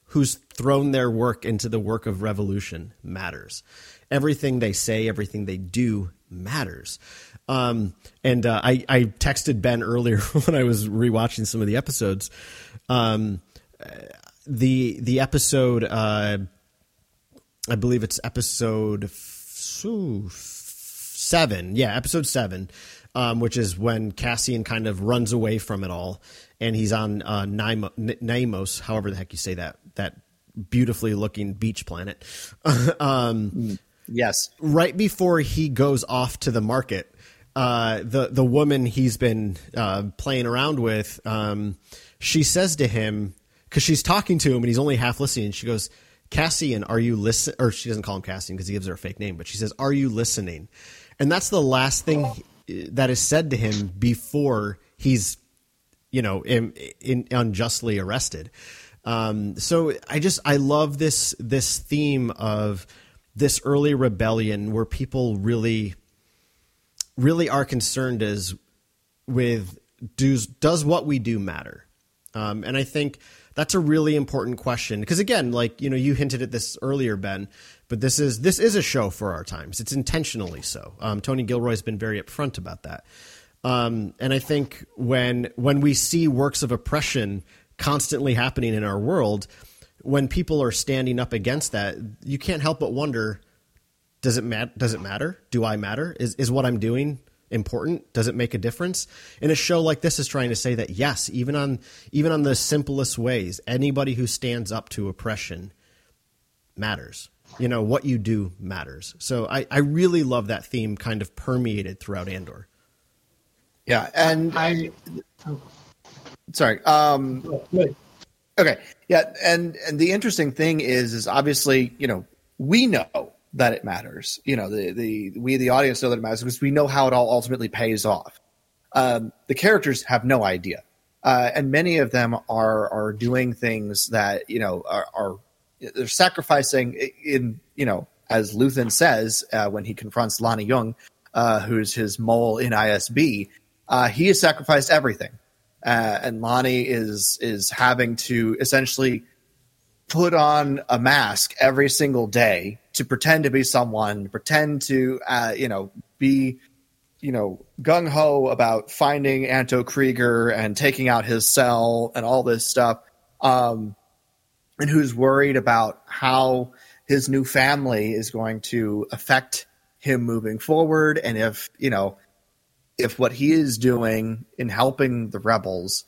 who's thrown their work into the work of revolution matters. Everything they say everything they do matters. Um, and uh, I, I texted Ben earlier (laughs) when I was rewatching some of the episodes. Um, the the episode, uh, I believe it's episode seven. Yeah, episode seven, um, which is when Cassian kind of runs away from it all, and he's on uh, Niamos, however the heck you say that that beautifully looking beach planet. (laughs) um. Yes. Right before he goes off to the market, uh, the the woman he's been uh, playing around with, um, she says to him because she's talking to him and he's only half listening. She goes, "Cassian, are you listen?" Or she doesn't call him Cassian because he gives her a fake name, but she says, "Are you listening?" And that's the last thing that is said to him before he's, you know, in, in, unjustly arrested. Um, so I just I love this this theme of this early rebellion where people really really are concerned is with does does what we do matter um, and i think that's a really important question because again like you know you hinted at this earlier ben but this is this is a show for our times it's intentionally so um, tony gilroy's been very upfront about that um, and i think when when we see works of oppression constantly happening in our world when people are standing up against that, you can't help but wonder: Does it matter? Does it matter? Do I matter? Is is what I'm doing important? Does it make a difference? And a show like this is trying to say that yes, even on even on the simplest ways, anybody who stands up to oppression matters. You know what you do matters. So I, I really love that theme, kind of permeated throughout Andor. Yeah, and I. Sorry. Um, Okay. Yeah, and and the interesting thing is is obviously, you know, we know that it matters. You know, the the we the audience know that it matters because we know how it all ultimately pays off. Um, the characters have no idea. Uh, and many of them are are doing things that, you know, are, are they're sacrificing in, you know, as Luthen says uh, when he confronts Lonni Jung, uh, who's his mole in ISB, uh, he has sacrificed everything uh, and Lonni is is having to essentially put on a mask every single day to pretend to be someone, pretend to uh, you know be you know gung ho about finding Anto Kreegyr and taking out his cell and all this stuff, um, and who's worried about how his new family is going to affect him moving forward, and if you know if what he is doing in helping the rebels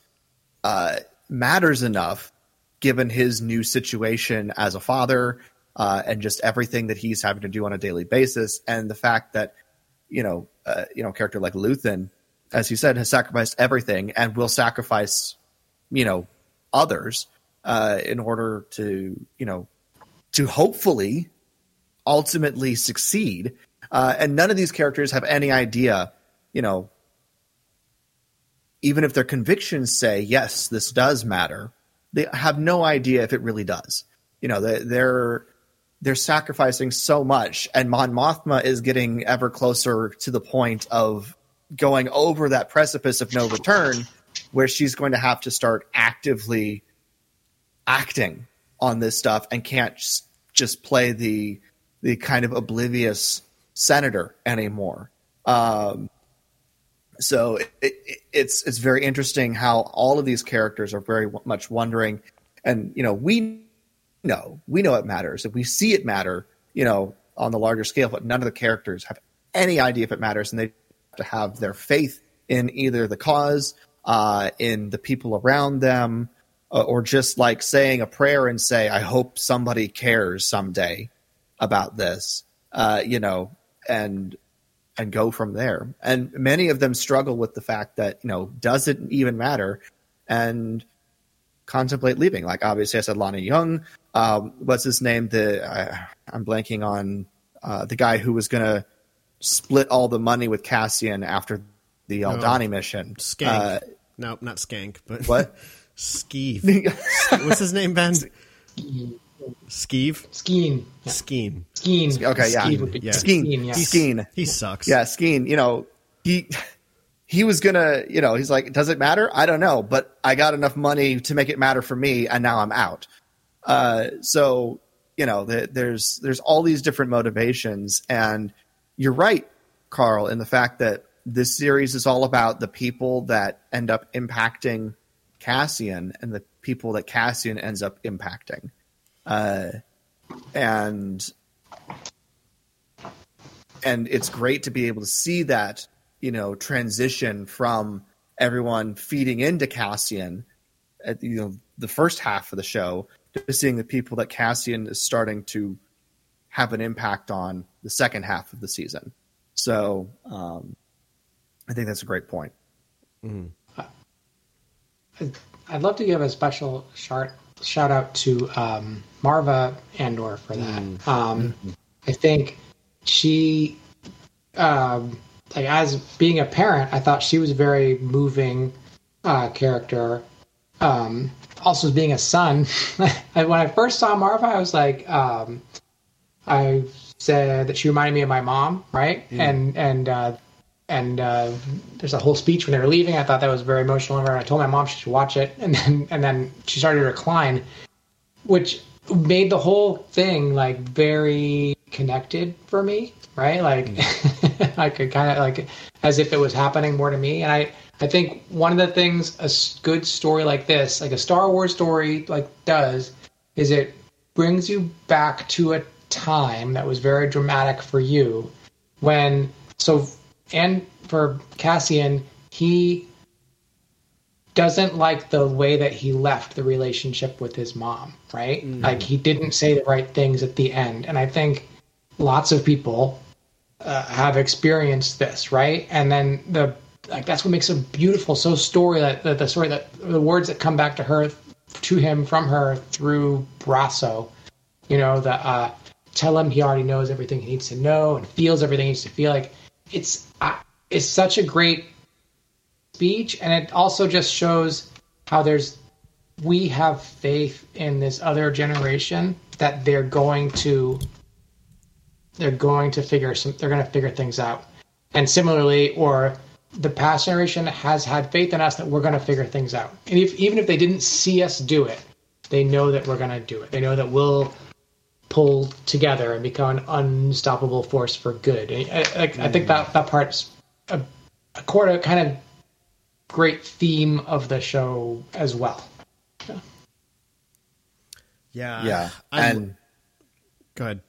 uh, matters enough, given his new situation as a father uh, and just everything that he's having to do on a daily basis, and the fact that you know, uh, you know, character like Luthen, as you said, has sacrificed everything and will sacrifice, you know, others uh, in order to, you know, to hopefully ultimately succeed. Uh, and none of these characters have any idea you know, even if their convictions say, yes, this does matter, they have no idea if it really does. You know, they, they're they're sacrificing so much, and Mon Mothma is getting ever closer to the point of going over that precipice of no return, where she's going to have to start actively acting on this stuff and can't just play the the kind of oblivious senator anymore. Um, so it, it, it's it's very interesting how all of these characters are very much wondering, and you know we know we know it matters if we see it matter. You know on the larger scale, but none of the characters have any idea if it matters, and they have to have their faith in either the cause, uh, in the people around them, uh, or just like saying a prayer and say, "I hope somebody cares someday about this," uh, you know, and and go from there. And many of them struggle with the fact that you know does it even matter, and contemplate leaving. Like obviously, I said Lonni Jung. Um, what's his name? The I, I'm blanking on uh, the guy who was going to split all the money with Cassian after the Aldhani mission. Skank. Uh, no, not Skank, but what? (laughs) Skeeve. (laughs) What's his name, Ben? Skeeve? Skeen. Yeah. Skeen. Skeen. Okay, yeah. Skeen would Yeah. Skeen. Skeen, yeah. Skeen. He sucks. Yeah, Skeen. You know, he he was gonna. You know, he's like, does it matter? I don't know, but I got enough money to make it matter for me, and now I'm out. Uh, so you know, the, there's there's all these different motivations, and you're right, Carl, in the fact that this series is all about the people that end up impacting Cassian and the people that Cassian ends up impacting. Uh, and and it's great to be able to see that you know transition from everyone feeding into Cassian at you know the first half of the show to seeing the people that Cassian is starting to have an impact on the second half of the season. So um, I think that's a great point. I'd love to give a special shout shout out to um, Marva Andor for that. Um, I think she, um, like as being a parent, I thought she was a very moving uh, character. Um, also, as being a son, (laughs) when I first saw Marva, I was like, um, I said that she reminded me of my mom, right? And and uh, and uh, there's a whole speech when they were leaving. I thought that was very emotional. And I told my mom she should watch it, and then and then she started to recline, which made the whole thing like very connected for me, right? Like mm. (laughs) I could kind of like as if it was happening more to me. And I I think one of the things a good story like this, like a Star Wars story, like does, is it brings you back to a time that was very dramatic for you when so and for Cassian he doesn't like the way that he left the relationship with his mom right mm-hmm. like he didn't say the right things at the end and i think lots of people uh, have experienced this right? And then the like that's what makes a beautiful. So story that, that the story that the words that come back to her to him from her through brasso you know the uh tell him he already knows everything he needs to know and feels everything he needs to feel. Like it's uh, it's such a great speech and it also just shows how there's we have faith in this other generation that they're going to they're going to figure some they're going to figure things out. And similarly or the past generation has had faith in us that we're going to figure things out. And if even if they didn't see us do it they know that we're going to do it. They know that we'll pull together and become an unstoppable force for good. And uh, I, I, I think that that part's a, a quarter kind of great theme of the show as well. Yeah. Yeah, I'm- and go ahead.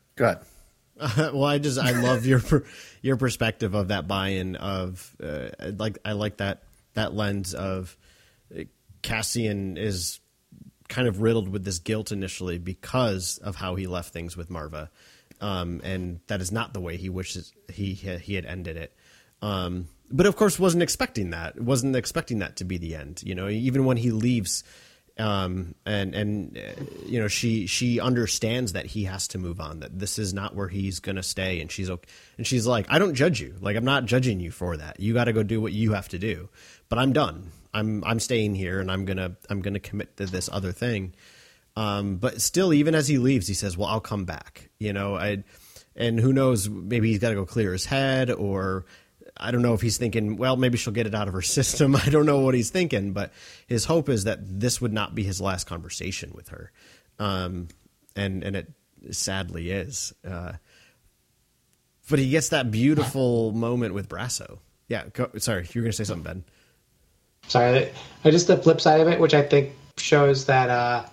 (laughs) well, I just I love your your perspective of that buy-in of uh, like I like that that lens of uh, Cassian is kind of riddled with this guilt initially because of how he left things with Marva, um, and that is not the way he wishes he he had ended it. Um, but of course, wasn't expecting that. wasn't expecting that to be the end. You know, even when he leaves um and and uh, you know she she understands that he has to move on that this is not where he's to stay and she's okay and she's like I don't judge you. Like I'm not judging you for that. You got to go do what you have to do. But I'm done. I'm I'm staying here and I'm to I'm to commit to this other thing. Um but still even as he leaves he says well I'll come back. You know I and who knows maybe he's got to go clear his head or I don't know if he's thinking, well, maybe she'll get it out of her system. (laughs) I don't know what he's thinking, but his hope is that this would not be his last conversation with her, um, and and it sadly is. Uh, but he gets that beautiful moment with Brasso. Yeah, go, sorry, you were going to say something, Ben. sorry I just the flip side of it which i think shows that uh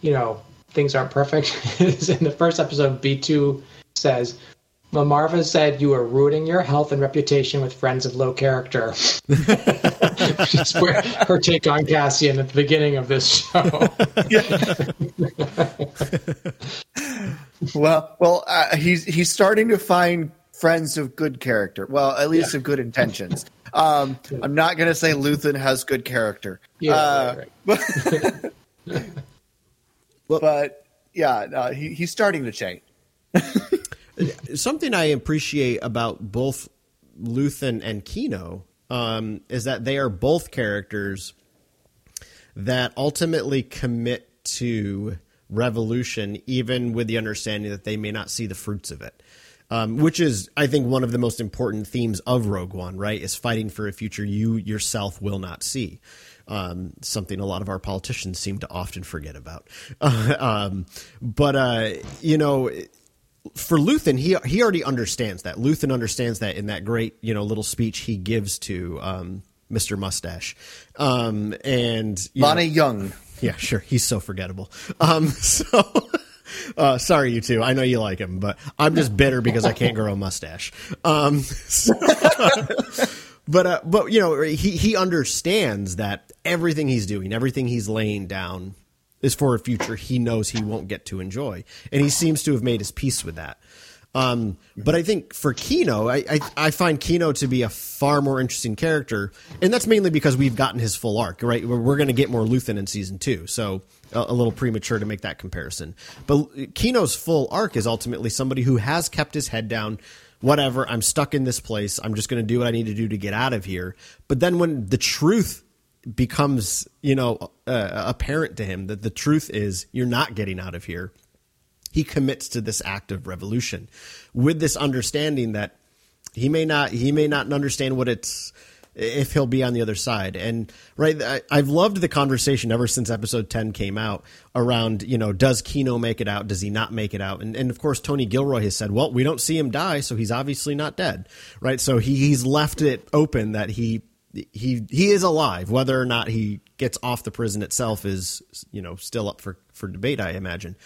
you know things aren't perfect (laughs) in the first episode b2 says Well, Marva said you are ruining your health and reputation with friends of low character. (laughs) Where her take on Cassian at the beginning of this show. (laughs) well, well, uh, he's he's starting to find friends of good character. Well, at least Yeah. of good intentions. Um, I'm not going to say Luthen has good character. Yeah, Uh, right, right. (laughs) but yeah, no, he, he's starting to change. Something I appreciate about both Luthen and Kino um, is that they are both characters that ultimately commit to revolution, even with the understanding that they may not see the fruits of it. Um, which is, I think, one of the most important themes of Rogue One, right? Is fighting for a future you yourself will not see. Um, something a lot of our politicians seem to often forget about. (laughs) um, but, uh, you know, for Luthen, he he already understands that. Luthen understands that in that great you know little speech he gives to um, Mr. Mustache, um, and you know- Jung. yeah, sure, he's so forgettable. Um, (laughs) so. Uh, sorry, you two. I know you like him, but I'm just bitter because I can't grow a mustache. Um, (laughs) so- but uh, but you know he he understands that everything he's doing, everything he's laying down, is for a future he knows he won't get to enjoy, and he seems to have made his peace with that. Um, but I think for Kino, I, I I find Kino to be a far more interesting character, and that's mainly because we've gotten his full arc. Right, we're, we're going to get more Luthen in season two, so a, a little premature to make that comparison. But Kino's full arc is ultimately somebody who has kept his head down. Whatever, I'm stuck in this place. I'm just going to do what I need to do to get out of here. But then when the truth becomes, you know, uh, apparent to him that the truth is you're not getting out of here. He commits to this act of revolution with this understanding that he may not he may not understand what it's if he'll be on the other side. And right I, i've loved the conversation ever since episode 10 came out around you know does kino make it out? Does he not make it out? And, and of course tony gilroy has said well we don't see him die so he's obviously not dead right? So he, he's left it open that he he he is alive whether or not he gets off the prison itself is you know still up for for debate i imagine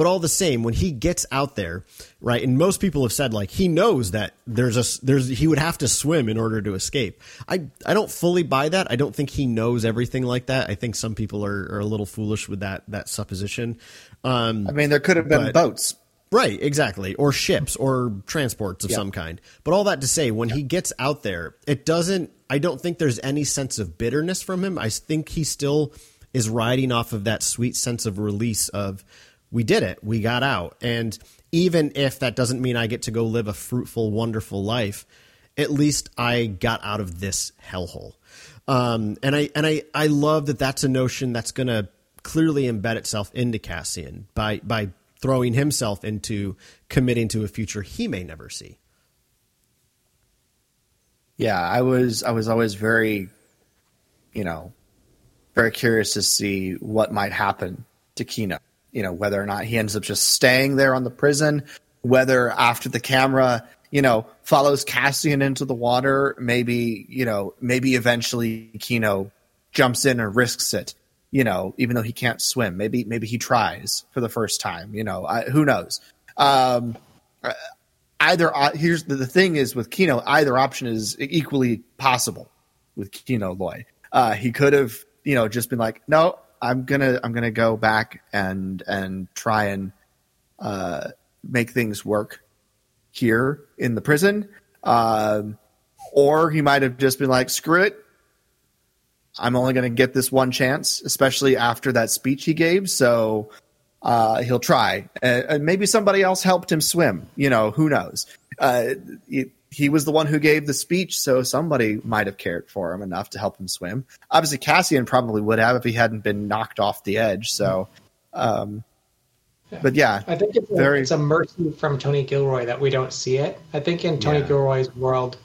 but all the same, when he gets out there, right, and most people have said like he knows that there's a there's he would have to swim in order to escape. I I don't fully buy that. I don't think he knows everything like that. I think some people are, are a little foolish with that that supposition. Um, I mean, there could have been But- boats. Right, exactly. Or ships or transports of some kind. But all that to say, when he gets out there, it doesn't, I don't think there's any sense of bitterness from him. I think he still is riding off of that sweet sense of release of, we did it, we got out. And even if that doesn't mean I get to go live a fruitful, wonderful life, at least I got out of this hellhole. Um, and I and I, I love that that's a notion that's going to clearly embed itself into Cassian by by throwing himself into committing to a future he may never see. Yeah, I was I was always very, you know, very curious to see what might happen to Kino. You know, whether or not he ends up just staying there on the prison, whether after the camera, you know, follows Cassian into the water, maybe, you know, maybe eventually Kino jumps in and risks it, you know, even though he can't swim. Maybe maybe he tries for the first time, you know, I, who knows. Um either uh, here's the, the thing is with Kino, either option is equally possible with Kino Loy. Uh, he could have, you know, just been like, no, I'm gonna I'm gonna go back and and try and uh, make things work here in the prison, um, or he might have just been like, screw it. I'm only going to get this one chance, especially after that speech he gave. So uh, he'll try. Uh, and maybe somebody else helped him swim. You know, who knows? Uh, he, he was the one who gave the speech, so somebody might have cared for him enough to help him swim. Obviously, Cassian probably would have if he hadn't been knocked off the edge. So, um, but yeah, I think it's a, it's a mercy from Tony Gilroy that we don't see it. I think in Tony Yeah. Gilroy's world,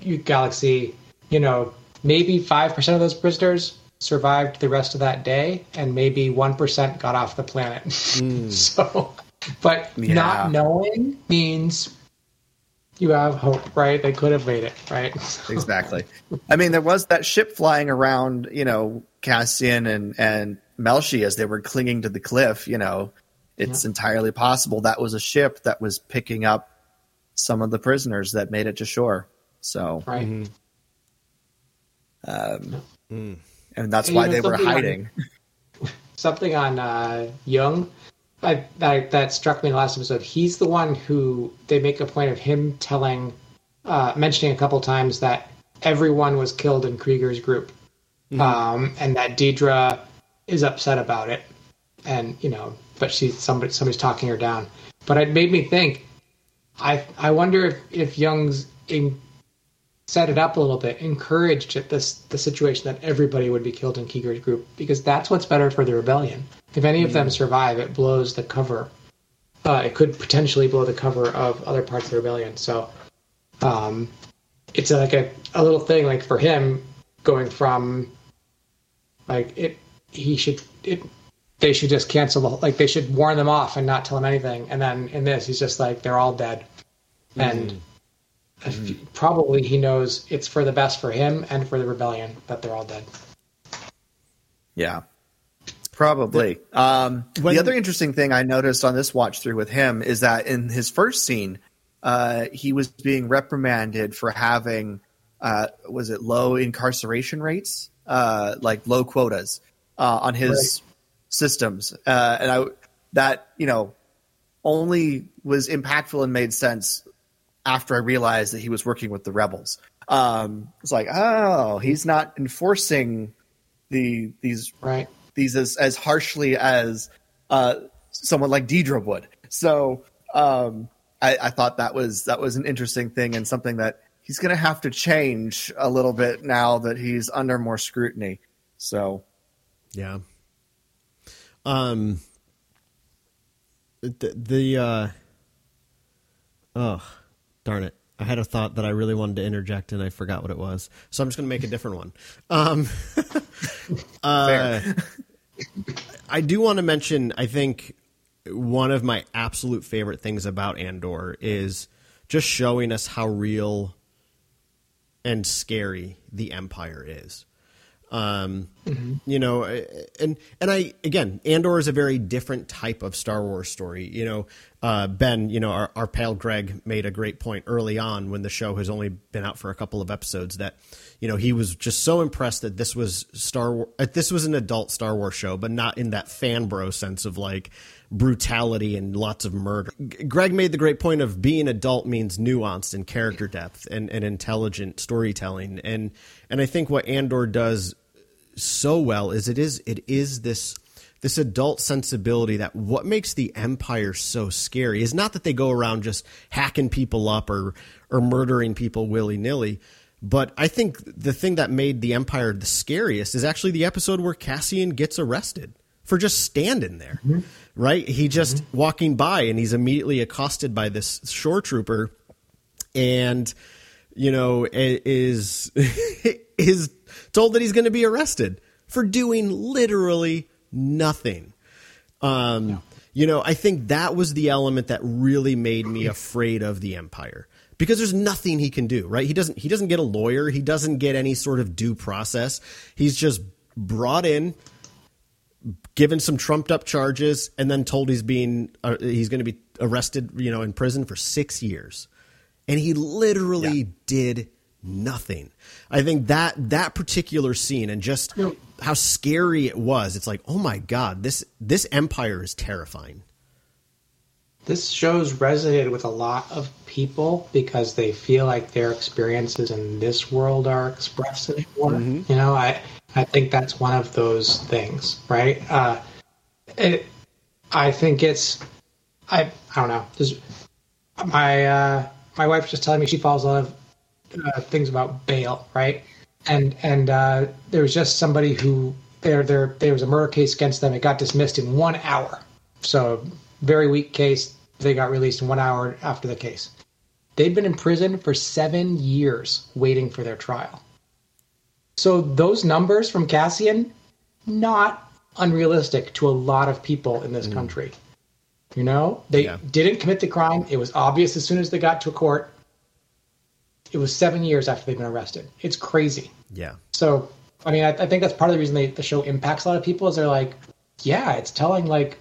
you- Galaxy, you know, maybe 5% of those prisoners survived the rest of that day, and maybe 1% got off the planet. Mm. (laughs) so, but Yeah. not knowing means you have hope, right? They could have made it, right? (laughs) exactly. I mean, there was that ship flying around, you know, Cassian and and Melshi as they were clinging to the cliff. You know, it's entirely possible that was a ship that was picking up some of the prisoners that made it to shore. So, right. Mm-hmm. um, mm. And that's And why they were something on- hiding. (laughs) something on uh, Jung I, that that struck me in the last episode. He's the one who they make a point of him telling, uh, mentioning a couple times that everyone was killed in Kreegyr's group, um, and that Dedra is upset about it, and you know, but she's somebody somebody's talking her down. But it made me think. I I wonder if if Jung's in, set it up a little bit, encouraged this the situation that everybody would be killed in Kreegyr's group because that's what's better for the rebellion. If any of them survive, it blows the cover. Uh, it could potentially blow the cover of other parts of the rebellion. So, um, it's like a, a little thing like for him going from like it. He should it. They should just cancel the like they should warn them off and not tell them anything. And then in this, he's just like they're all dead, and if- probably he knows it's for the best for him and for the rebellion that they're all dead. Yeah, probably. um, when- the other interesting thing I noticed on this watch through with him is that in his first scene, uh, he was being reprimanded for having, uh, was it low incarceration rates, uh, like low quotas uh, on his systems, uh, and I that you know only was impactful and made sense after I realized that he was working with the rebels. Um, it's like, oh, he's not enforcing the these Right. these as, as harshly as uh, someone like Dedra would. So um, I, I thought that was that was an interesting thing and something that he's going to have to change a little bit now that he's under more scrutiny. So Yeah. Um. The, the uh. Oh, darn it! I had a thought that I really wanted to interject, and I forgot what it was. So I'm just going to make a different one. Um. (laughs) uh, (laughs) I do want to mention. I think one of my absolute favorite things about Andor is just showing us how real and scary the Empire is. Um, you know, and and I again, Andor is a very different type of Star Wars story. You know, uh, Ben, you know, our, our pal Greg made a great point early on when the show has only been out for a couple of episodes that, you know, he was just so impressed that this was Star War, uh, this was an adult Star Wars show, but not in that fan bro sense of like brutality and lots of murder. G- Greg made the great point of being adult means nuanced and character depth and, and intelligent storytelling. And, and I think what Andor does so well is it is, it is this, this adult sensibility that what makes the empire so scary is not that they go around just hacking people up or, or murdering people willy nilly. But I think the thing that made the empire the scariest is actually the episode where Cassian gets arrested for just standing there, mm-hmm. Right? He just walking by and he's immediately accosted by this shore trooper and you know is (laughs) is told that he's going to be arrested for doing literally nothing. Um, You know, I think that was the element that really made me afraid of the Empire because there's nothing he can do. Right? He doesn't. He doesn't get a lawyer. He doesn't get any sort of due process. He's just brought in, given some trumped up charges, and then told he's being uh, he's going to be arrested. You know, in prison for six years, and he literally did nothing. I think that that particular scene and just how scary it was. It's like, oh my god, this this empire is terrifying. This show's resonated with a lot of people because they feel like their experiences in this world are expressed in war. You know, I I think that's one of those things, right? Uh, it, I think it's I I don't know. My uh, my wife's just telling me she follows a lot of uh, things about bail, right? And and uh, there was just somebody who there there there was a murder case against them. It got dismissed in one hour. So very weak case. They got released in one hour after the case. They'd been in prison for seven years waiting for their trial. So those numbers from Cassian, not unrealistic to a lot of people in this mm. country. You know, they Yeah. didn't commit the crime. It was obvious as soon as they got to court. It was seven years after they've been arrested. It's crazy. Yeah. So, I mean, I, I think that's part of the reason they, the show impacts a lot of people is they're like, yeah, it's telling like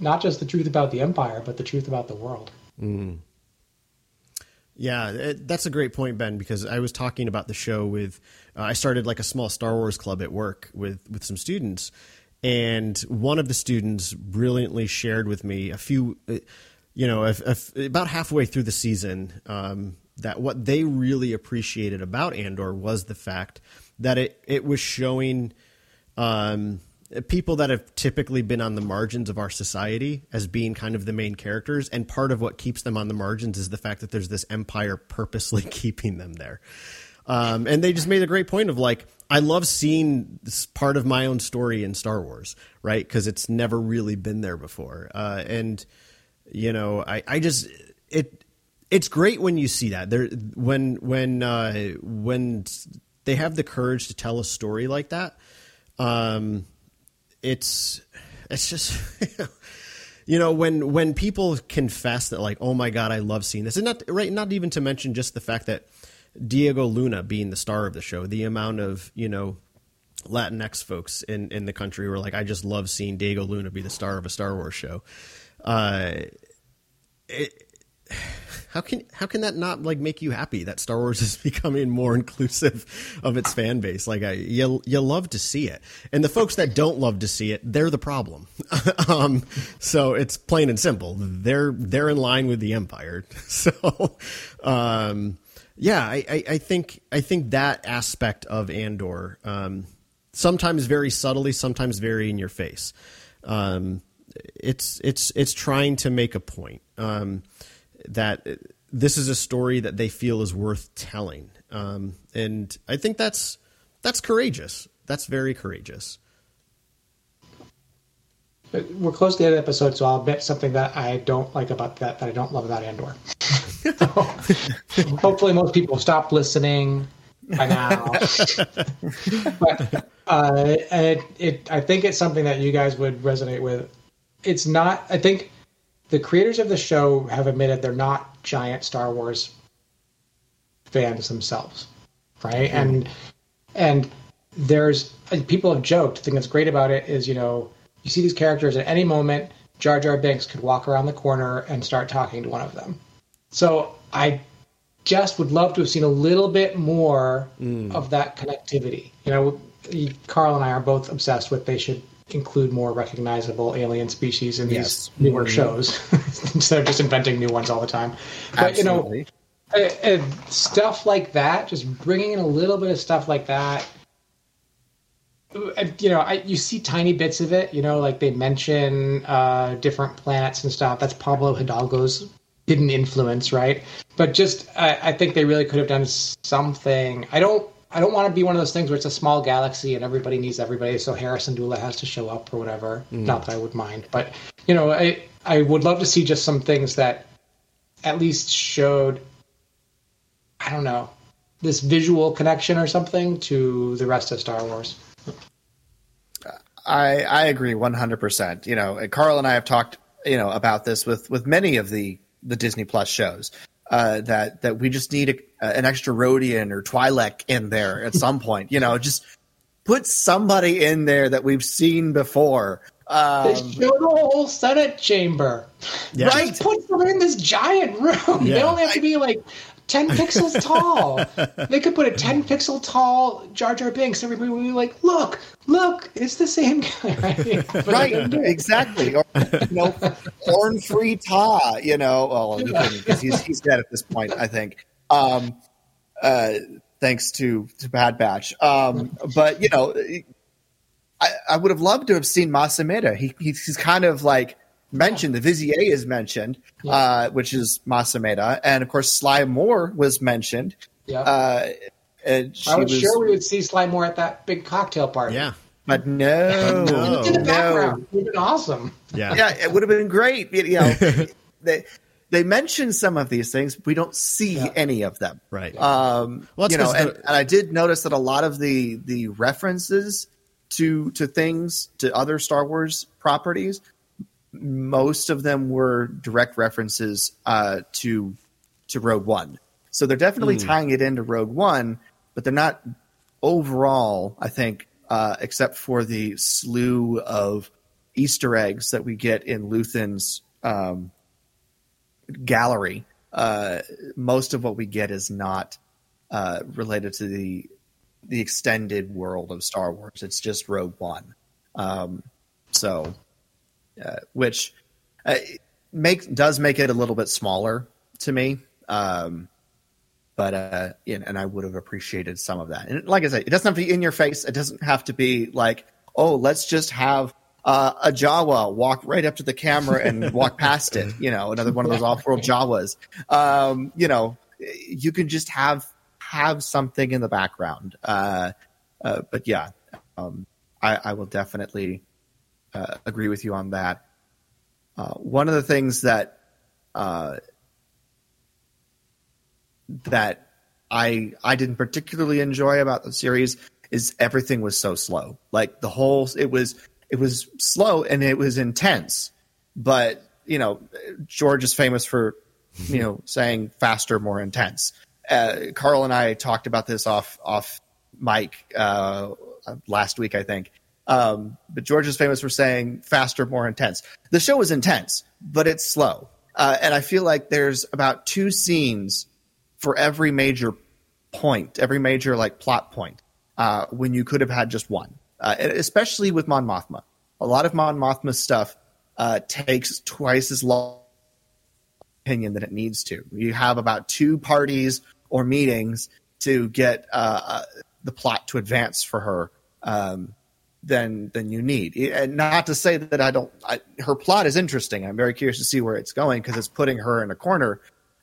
not just the truth about the empire, but the truth about the world. Mm. Yeah, it, that's a great point, Ben. Because I was talking about the show with, uh, I started like a small Star Wars club at work with with some students, and one of the students brilliantly shared with me a few, uh, you know, a, about halfway through the season, um, that what they really appreciated about Andor was the fact that it it was showing. Um, people that have typically been on the margins of our society as being kind of the main characters and part of what keeps them on the margins is the fact that there's this empire purposely (laughs) keeping them there um, and they just made a great point of like i love seeing this part of my own story in star wars right? Because it's never really been there before. Uh, and you know I, I just it it's great when you see that. There when when uh, when they have the courage to tell a story like that um, it's it's just (laughs) you know when when people confess that like oh my god I love seeing this. And not right not even to mention just the fact that Diego Luna being the star of the show the amount of you know Latinx folks in in the country were like I just love seeing Diego Luna be the star of a Star Wars show uh it, how can how can that not like make you happy that Star Wars (laughs) is becoming more inclusive of its fan base? Like I you you love to see it, and the folks that don't love to see it, they're the problem. (laughs) um, so it's plain and simple. They're they're in line with the Empire. (laughs) So, um, yeah, I, I, I, think I think that aspect of Andor, um, sometimes very subtly, sometimes very in your face. Um, it's it's it's trying to make a point. Um, that this is a story that they feel is worth telling, um, and I think that's that's courageous. That's very courageous. We're close to the end of the episode, so I'll admit something that I don't like about that that I don't love about Andor. (laughs) hopefully, most people stop listening by now. (laughs) but uh, it, it, I think it's something that you guys would resonate with. It's not. I think the creators of the show have admitted they're not giant Star Wars fans themselves, right? Mm-hmm. And and there's people have joked. The thing that's great about it is you know you see these characters at any moment. Jar Jar Binks could walk around the corner and start talking to one of them. So I just would love to have seen a little bit more mm. of that connectivity. You know, Carl and I are both obsessed with they should include more recognizable alien species in these yes. newer mm-hmm. shows (laughs) instead of just inventing new ones all the time. But Absolutely. you know, uh, uh, stuff like that, just bringing in a little bit of stuff like that. You know, I, you see tiny bits of it. You know, like they mention uh, different planets and stuff. That's Pablo Hidalgo's hidden influence, right? But just, I, I think they really could have done something. I don't I don't want to be one of those things where it's a small galaxy and everybody needs everybody, so Hera Syndulla has to show up or whatever. Mm. Not that I would mind, but you know, I I would love to see just some things that at least showed, I don't know, this visual connection or something to the rest of Star Wars. I I agree one hundred percent. You know, Carl and I have talked you know about this with with many of the the Disney Plus shows uh, that that we just need a, an extra Rodian or Twi'lek in there at some (laughs) point. You know, just put somebody in there that we've seen before. Um, they showed the whole Senate chamber. Yeah. Right, put them in this giant room. Yeah. They only have to be like 10 (laughs) pixels tall. they could put a 10 pixel tall Jar Jar Binks. Everybody would be like, look, look, it's the same (laughs) guy. Right, (laughs) right exactly. Or, you know, Orn Free Ta, you know, well, because he's, he's dead at this point, I think. Um, uh, thanks to, to Bad Batch. Um, but, you know, I, I would have loved to have seen Mas Amedda. He, he's kind of like mentioned. The Vizier is mentioned, yeah. uh, which is Mas Amedda, and of course Sly Moore was mentioned. Yeah. Uh, I was, was, sure we would see Sly Moore at that big cocktail party. Yeah. But no, no, in the background, no. would have been awesome. Yeah, yeah, it would have been great. You know, (laughs) they they mention some of these things, we don't see yeah. any of them. Right. Um, well, you know, and, the... and I did notice that a lot of the the references to to things to other Star Wars properties most of them were direct references uh, to to Rogue One. So they're definitely mm. tying it into Rogue One, but they're not overall. I think, uh, except for the slew of Easter eggs that we get in Luthen's um, gallery uh, most of what we get is not uh, related to the the extended world of Star Wars. It's just Rogue One. Um, so, uh, which uh, make does make it a little bit smaller to me. Um, but uh, and I would have appreciated some of that. And like I said, it doesn't have to be in your face. It doesn't have to be like, oh, let's just have uh, a Jawa walk right up to the camera and (laughs) walk past it. You know, another one of those off-world Jawas. Um, you know, you can just have have something in the background. Uh, uh, but yeah, um, I, I, will definitely uh, agree with you on that. Uh, one of the things that uh, that I I didn't particularly enjoy about the series is everything was so slow. Like the whole it was it was slow and it was intense. But you know, George is famous for you know (laughs) saying faster, more intense. Uh, Carl and I talked about this off off mic uh, last week, I think. Um, but George is famous for saying faster, more intense. The show is intense, but it's slow. Uh, and I feel like there's about two scenes for every major point, every major like plot point, uh, when you could have had just one. Uh, especially with Mon Mothma, a lot of Mon Mothma stuff uh, takes twice as long opinion than it needs to. You have about two parties or meetings to get uh, uh, the plot to advance for her. Um, than than you need. And not to say that I don't. I, her plot is interesting. I'm very curious to see where it's going because it's putting her in a corner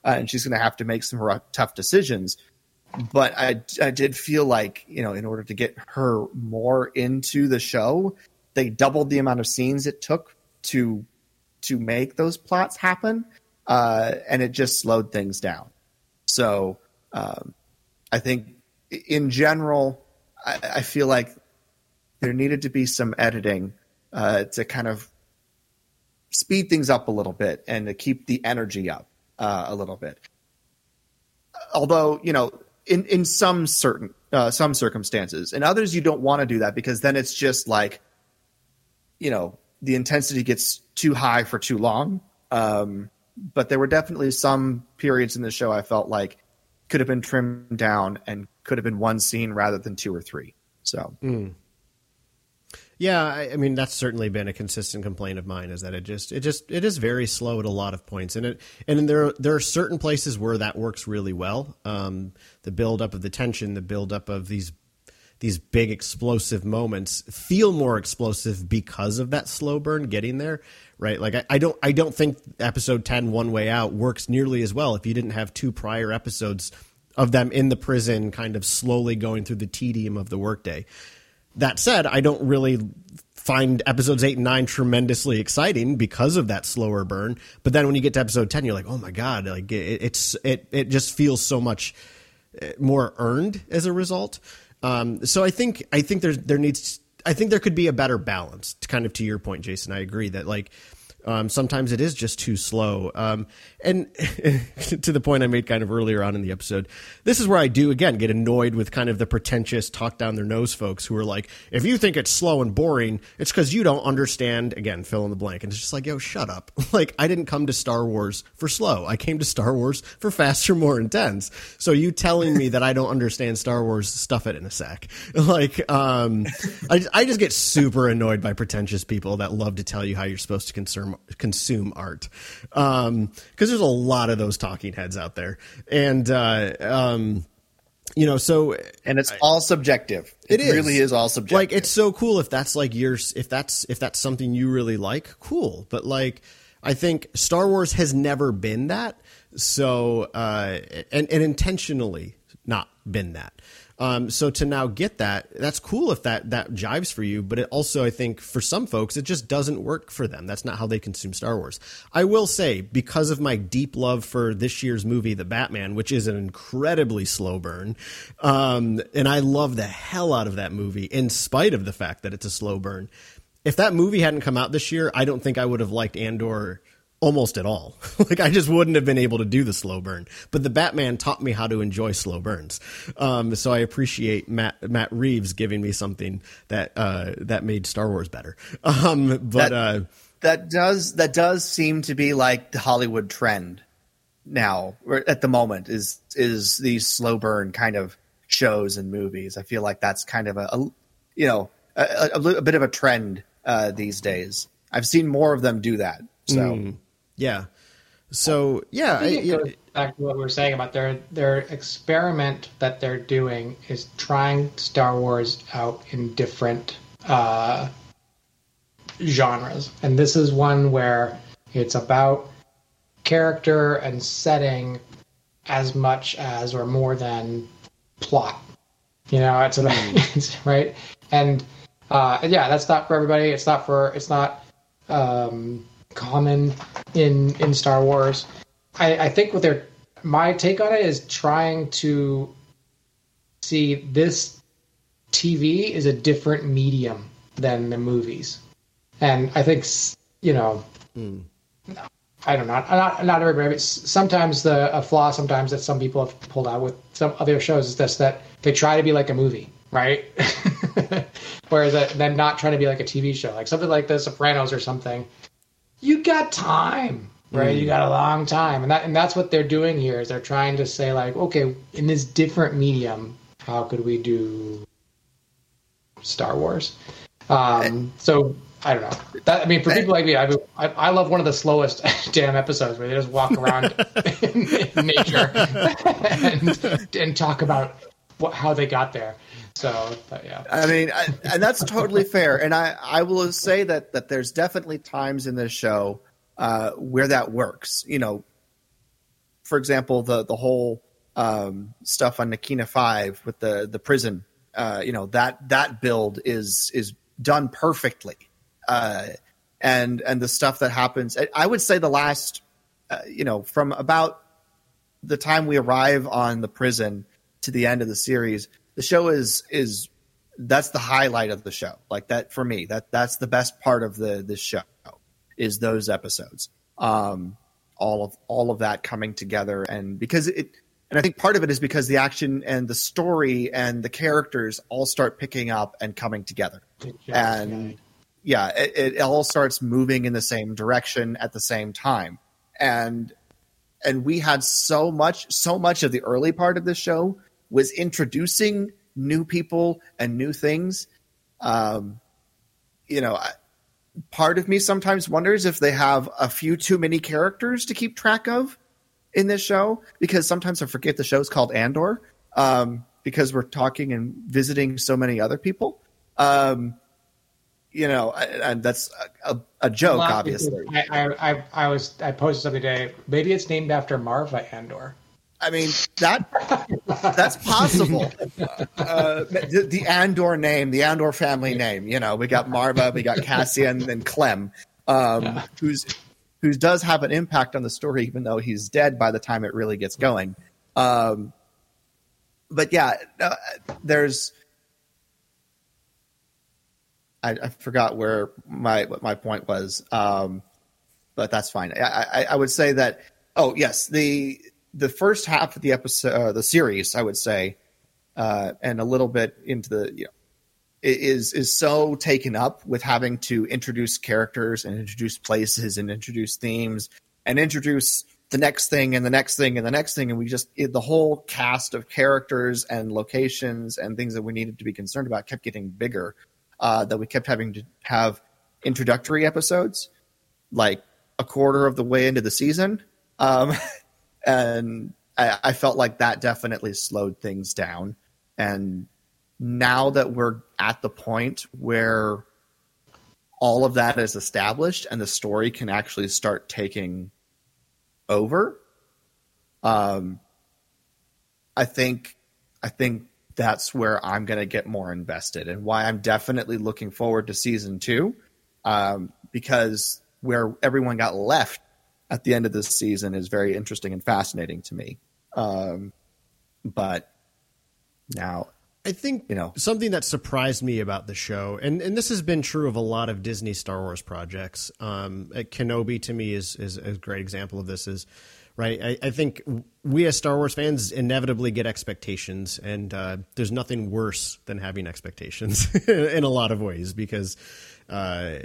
uh, and she's going to have to make some rough, tough decisions. But I, I did feel like, you know, in order to get her more into the show, they doubled the amount of scenes it took to to make those plots happen, uh, and it just slowed things down. So um, I think, in general, I, I, feel like there needed to be some editing uh, to kind of speed things up a little bit and to keep the energy up uh, a little bit. Although, you know, in, in some certain uh, some circumstances, in others you don't want to do that because then it's just like, you know, the intensity gets too high for too long. Um, but there were definitely some periods in the show I felt like could have been trimmed down and could have been one scene rather than two or three. So. Mm. Yeah, I, I, mean that's certainly been a consistent complaint of mine is that it just it just it is very slow at a lot of points, and it and there there are certain places where that works really well. Um, the build up of the tension, the build up of these these big explosive moments feel more explosive because of that slow burn getting there, right? Like I, I don't I don't think episode 10 One Way Out works nearly as well if you didn't have two prior episodes of them in the prison, kind of slowly going through the tedium of the workday. That said, I don't really find episodes eight and nine tremendously exciting because of that slower burn. But then when you get to episode ten, you're like, oh my god, like it, it's it it just feels so much uh, more earned as a result. Um, so I think I think there's there needs I think there could be a better balance. To kind of to your point, Jason, I agree that like um, sometimes it is just too slow. Um, and (laughs) to the point I made kind of earlier on in the episode, this is where I do again get annoyed with kind of the pretentious talk down their nose folks who are like, if you think it's slow and boring, it's because you don't understand. Again, fill in the blank. And it's just like, yo, shut up. (laughs) like I didn't come to Star Wars for slow. I came to Star Wars for faster, more intense. So you telling me that I don't understand Star Wars, stuff it in a sack. (laughs) like, um, I, I just get super annoyed by pretentious people that love to tell you how you're supposed to consume consume art. Um, because there's a lot of those talking heads out there, and uh, um, you know, so and it's all subjective. It, it really is all subjective. Like it's so cool if that's like your if that's if that's something you really like, cool. But like, I think Star Wars has never been that. So uh, and and intentionally not been that. Um, so to now get that, that's cool if that that jives for you. But it also, I think, for some folks, it just doesn't work for them. That's not how they consume Star Wars. I will say, because of my deep love for this year's movie, The Batman, which is an incredibly slow burn, um, and I love the hell out of that movie, in spite of the fact that it's a slow burn. If that movie hadn't come out this year, I don't think I would have liked Andor almost at all. (laughs) like I just wouldn't have been able to do the slow burn. But the Batman taught me how to enjoy slow burns. Um, so I appreciate Matt Matt Reeves giving me something that uh, that made Star Wars better. (laughs) Um, but that, uh, that does that does seem to be like the Hollywood trend now at the moment is is these slow burn kind of shows and movies. I feel like that's kind of a, a you know a, a, a, bit of a trend uh, these days. I've seen more of them do that. So mm, yeah, so yeah, I goes back to what we were saying about their their experiment that they're doing is trying Star Wars out in different uh, genres, and this is one where it's about character and setting as much as or more than plot. You know, it's, about, hmm. (laughs) it's right, and uh, yeah, that's not for everybody. It's not for it's not um, common in in Star Wars. I, I think what they're my take on it is trying to see this TV is a different medium than the movies, and I think you know. Mm. I don't know. Not not everybody. Sometimes the a flaw, sometimes that some people have pulled out with some other shows is just that they try to be like a movie, right? (laughs) Whereas uh, then not trying to be like a TV show, like something like The Sopranos or something. You got time, right? Mm. You got a long time, and that and that's what they're doing here. Is they're trying to say like, okay, in this different medium, how could we do Star Wars? Um, so I don't know. That, I mean, for people like me, I, I, I love one of the slowest (laughs) damn episodes where they just walk around (laughs) in, in, nature (laughs) and, and talk about what, how they got there. So, but yeah. I mean, I, and that's totally fair. And I, I will say that that there's definitely times in this show uh, where that works. You know, for example, the the whole um, stuff on Narkina Five with the the prison. Uh, you know that that build is is done perfectly uh, and and the stuff that happens. I would say the last, uh, you know, from about the time we arrive on the prison to the end of the series, the show is is that's the highlight of the show. Like that for me, that that's the best part of the this show is those episodes. Um, all of all of that coming together, and because it, and I think part of it is because the action and the story and the characters all start picking up and coming together, and yeah, it, it all starts moving in the same direction at the same time, and and we had so much so much of the early part of the show was introducing new people and new things. Um, you know, I, part of me sometimes wonders if they have a few too many characters to keep track of in this show because sometimes I forget the show's called Andor um, because we're talking and visiting so many other people. Um, you know, and that's a, a joke, obviously. I, I, I, was I posted something today. Maybe it's named after Marva Andor. I mean that that's possible. (laughs) Uh, the, the, Andor name, the Andor family name. You know, we got Marva, we got Cassian, and Clem, um, yeah. who's who does have an impact on the story, even though he's dead by the time it really gets going. Um, but yeah, uh, there's I, I, forgot where my what my point was, um, but that's fine. I, I, I, would say that. Oh yes, the the first half of the episode, uh, the series, I would say, uh, and a little bit into the you know, is is so taken up with having to introduce characters and introduce places and introduce themes and introduce the next thing and the next thing and the next thing and we just it, the whole cast of characters and locations and things that we needed to be concerned about kept getting bigger uh, that we kept having to have introductory episodes, like a quarter of the way into the season. Um, (laughs) and I, I felt like that definitely slowed things down. And now that we're at the point where all of that is established and the story can actually start taking over, um, I think I think that's where I'm going to get more invested and why I'm definitely looking forward to season two. Um, because where everyone got left at the end of this season is very interesting and fascinating to me. Um, but now I think you know something that surprised me about the show, and, and this has been true of a lot of Disney Star Wars projects. Um, Kenobi to me is, is, is a great example of this. Is right? I, I, think we as Star Wars fans inevitably get expectations, and uh, there's nothing worse than having expectations (laughs) in a lot of ways because. Uh,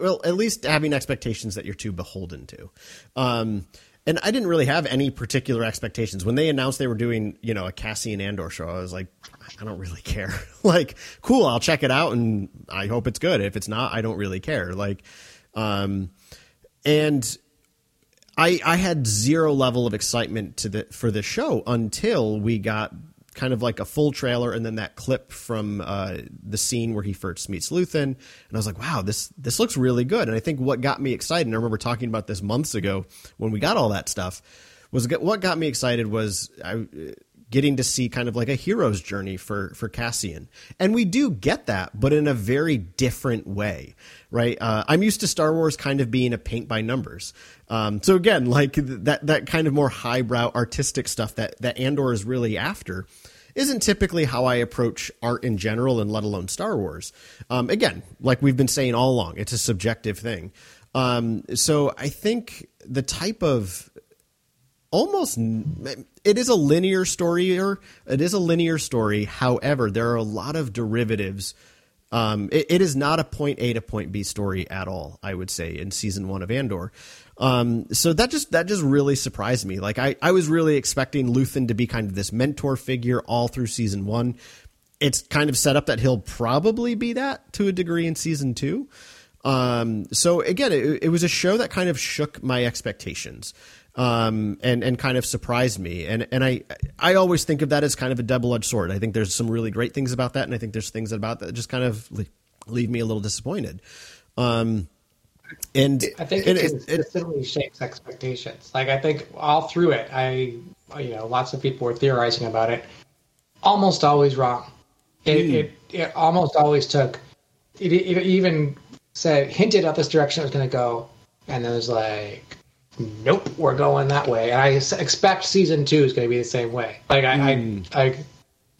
well, at least having expectations that you're too beholden to. Um, and I didn't really have any particular expectations when they announced they were doing, you know, a Cassian Andor show. I was like, I don't really care. (laughs) like, cool, I'll check it out, and I hope it's good. If it's not, I don't really care. Like, um, and I I had zero level of excitement to the for the show until we got kind of like a full trailer and then that clip from uh, the scene where he first meets Luthen and I was like wow this this looks really good and I think what got me excited and I remember talking about this months ago when we got all that stuff was what got me excited was I getting to see kind of like a hero's journey for for Cassian. And we do get that, but in a very different way, right? Uh, I'm used to Star Wars kind of being a paint by numbers. Um, so again, like that that kind of more highbrow artistic stuff that that Andor is really after isn't typically how I approach art in general, and let alone Star Wars. Um, again, like we've been saying all along, it's a subjective thing. Um, so I think the type of almost it is a linear story or it is a linear story however there are a lot of derivatives um, it, it is not a point a to point b story at all i would say in season one of andor um, so that just that just really surprised me like I, I was really expecting luthen to be kind of this mentor figure all through season one it's kind of set up that he'll probably be that to a degree in season two um, so again, it, it, was a show that kind of shook my expectations um, and and kind of surprised me. And and I I always think of that as kind of a double edged sword. I think there's some really great things about that, and I think there's things about that just kind of leave me a little disappointed. Um, and I think it, it consistently it, shapes expectations. Like I think all through it, I you know lots of people were theorizing about it. Almost always wrong. It mm. it, it almost always took. It, it even said hinted at this direction it was going to go, and then it was like nope, we're going that way. And I expect season two is going to be the same way. Like I, mm. I, I,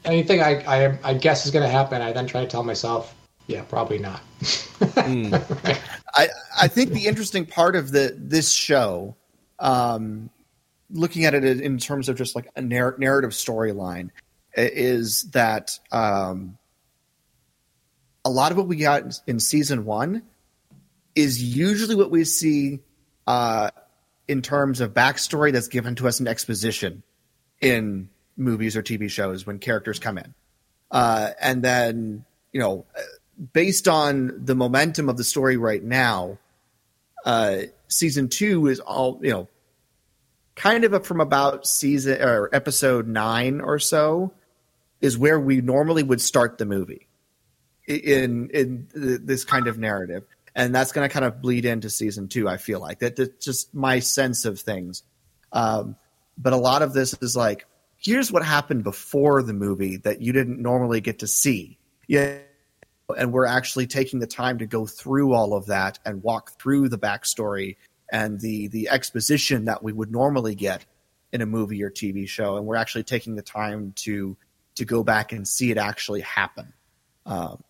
anything I, I, I guess is going to happen, I then try to tell myself, yeah, probably not. (laughs) mm. right. I, I think the interesting part of the this show, um, looking at it in terms of just like a narr- narrative storyline, is that um, a lot of what we got in season one is usually what we see uh, in terms of backstory that's given to us in exposition in movies or TV shows when characters come in. Uh, and then, you know, based on the momentum of the story right now, uh, season two is all, you know, kind of from about season or episode nine or so is where we normally would start the movie in in this kind of narrative and that's going to kind of bleed into season two. I feel like that, that's just my sense of things. Um, but a lot of this is like, here's what happened before the movie that you didn't normally get to see. Yeah. And we're actually taking the time to go through all of that and walk through the backstory and the the exposition that we would normally get in a movie or TV show. And we're actually taking the time to to go back and see it actually happen. Um,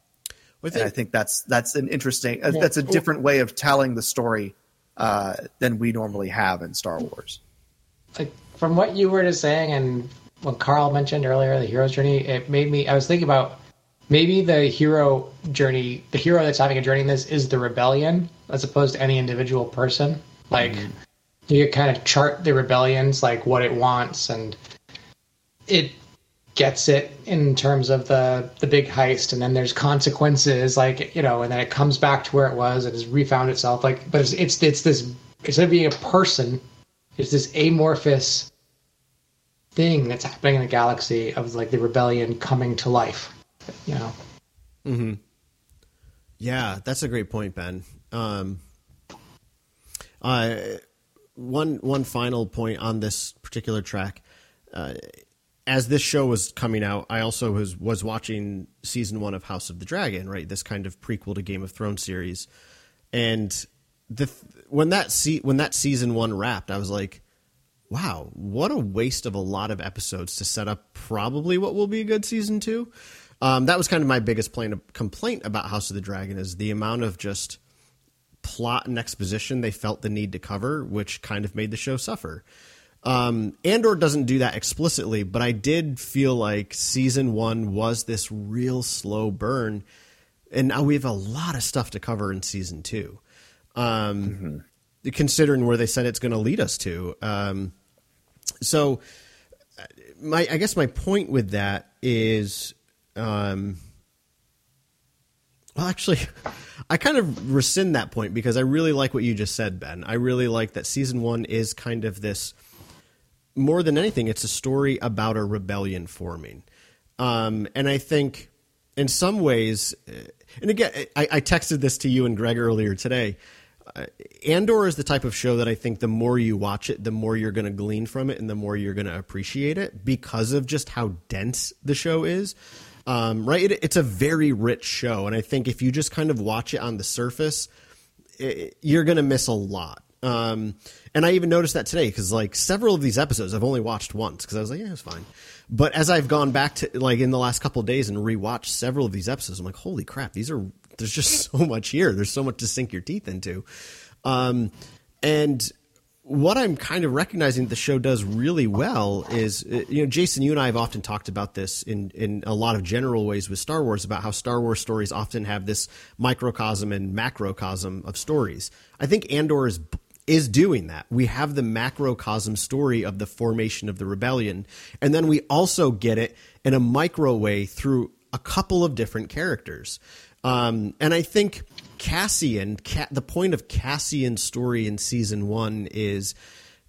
and I think that's that's an interesting yeah. that's a different way of telling the story uh, than we normally have in Star Wars. Like from what you were just saying, and when Carl mentioned earlier the hero's journey, it made me. I was thinking about maybe the hero journey, the hero that's having a journey in this is the rebellion, as opposed to any individual person. Like mm-hmm. you kind of chart the rebellions, like what it wants, and it gets it in terms of the the big heist and then there's consequences like you know and then it comes back to where it was and has refound itself like but it's it's, it's this instead of being a person it's this amorphous thing that's happening in the galaxy of like the rebellion coming to life you know. Mhm yeah that's a great point ben. Um uh one one final point on this particular track. Uh, as this show was coming out, I also was was watching season one of House of the Dragon, right? This kind of prequel to Game of Thrones series, and the when that se- when that season one wrapped, I was like, wow, what a waste of a lot of episodes to set up probably what will be a good season two. Um, that was kind of my biggest complaint about House of the Dragon is the amount of just plot and exposition they felt the need to cover, which kind of made the show suffer. Um, Andor doesn't do that explicitly, but I did feel like season one was this real slow burn, and now we have a lot of stuff to cover in season two. Um, mm-hmm. considering where they said it's going to lead us to. Um, so, my I guess my point with that is, um, well, actually, I kind of rescind that point because I really like what you just said, Ben. I really like that season one is kind of this. More than anything, it's a story about a rebellion forming, um, and I think in some ways, and again, I, I texted this to you and Greg earlier today. Uh, Andor is the type of show that I think the more you watch it, the more you're going to glean from it, and the more you're going to appreciate it because of just how dense the show is. Um, right? It, it's a very rich show, and I think if you just kind of watch it on the surface, it, you're going to miss a lot. Um, and I even noticed that today because like several of these episodes I've only watched once because I was like, yeah, it's fine. But as I've gone back to like in the last couple days and rewatched several of these episodes, I'm like, holy crap, these are there's just (laughs) so much here. There's so much to sink your teeth into. Um, and what I'm kind of recognizing the show does really well is, uh, you know, Jason, you and I have often talked about this in, in a lot of general ways with Star Wars about how Star Wars stories often have this microcosm and macrocosm of stories. I think Andor is is doing that. We have the macrocosm story of the formation of the rebellion, and then we also get it in a micro way through a couple of different characters. Um, and I think Cassian, the point of Cassian's story in season one is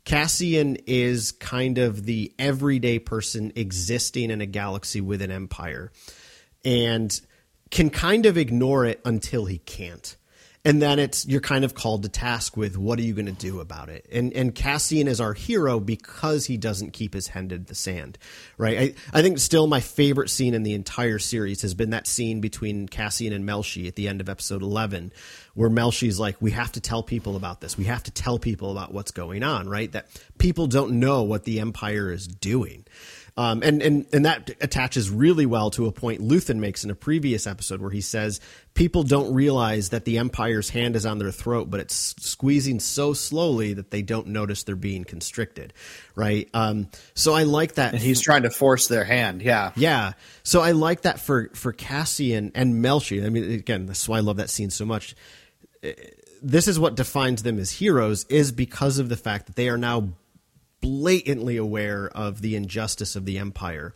Cassian is kind of the everyday person existing in a galaxy with an empire and can kind of ignore it until he can't and then it's you're kind of called to task with what are you going to do about it? And and cassian is our hero because he doesn't keep his hand in the sand right? I, I think still my favorite scene in the entire series has been that scene between cassian and melshi at the end of episode 11 where melshi's like we have to tell people about this. We have to tell people about what's going on right? That people don't know what the empire is doing um, and, and, and that attaches really well to a point Luthen makes in a previous episode where he says people don't realize that the Empire's hand is on their throat, but it's squeezing so slowly that they don't notice they're being constricted, right? Um, so I like that. And he's trying to force their hand, yeah. Yeah. So I like that for, for Cassian and Melshi. I mean, again, that's why I love that scene so much. This is what defines them as heroes is because of the fact that they are now blatantly aware of the injustice of the empire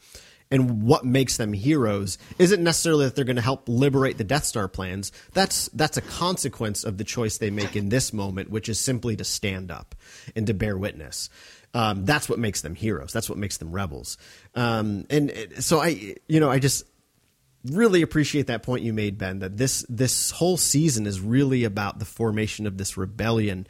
and what makes them heroes isn't necessarily that they're going to help liberate the Death Star plans. That's that's a consequence of the choice they make in this moment, which is simply to stand up and to bear witness. Um, that's what makes them heroes. That's what makes them rebels. Um, and so I, you know, I just really appreciate that point you made, Ben. That this this whole season is really about the formation of this rebellion.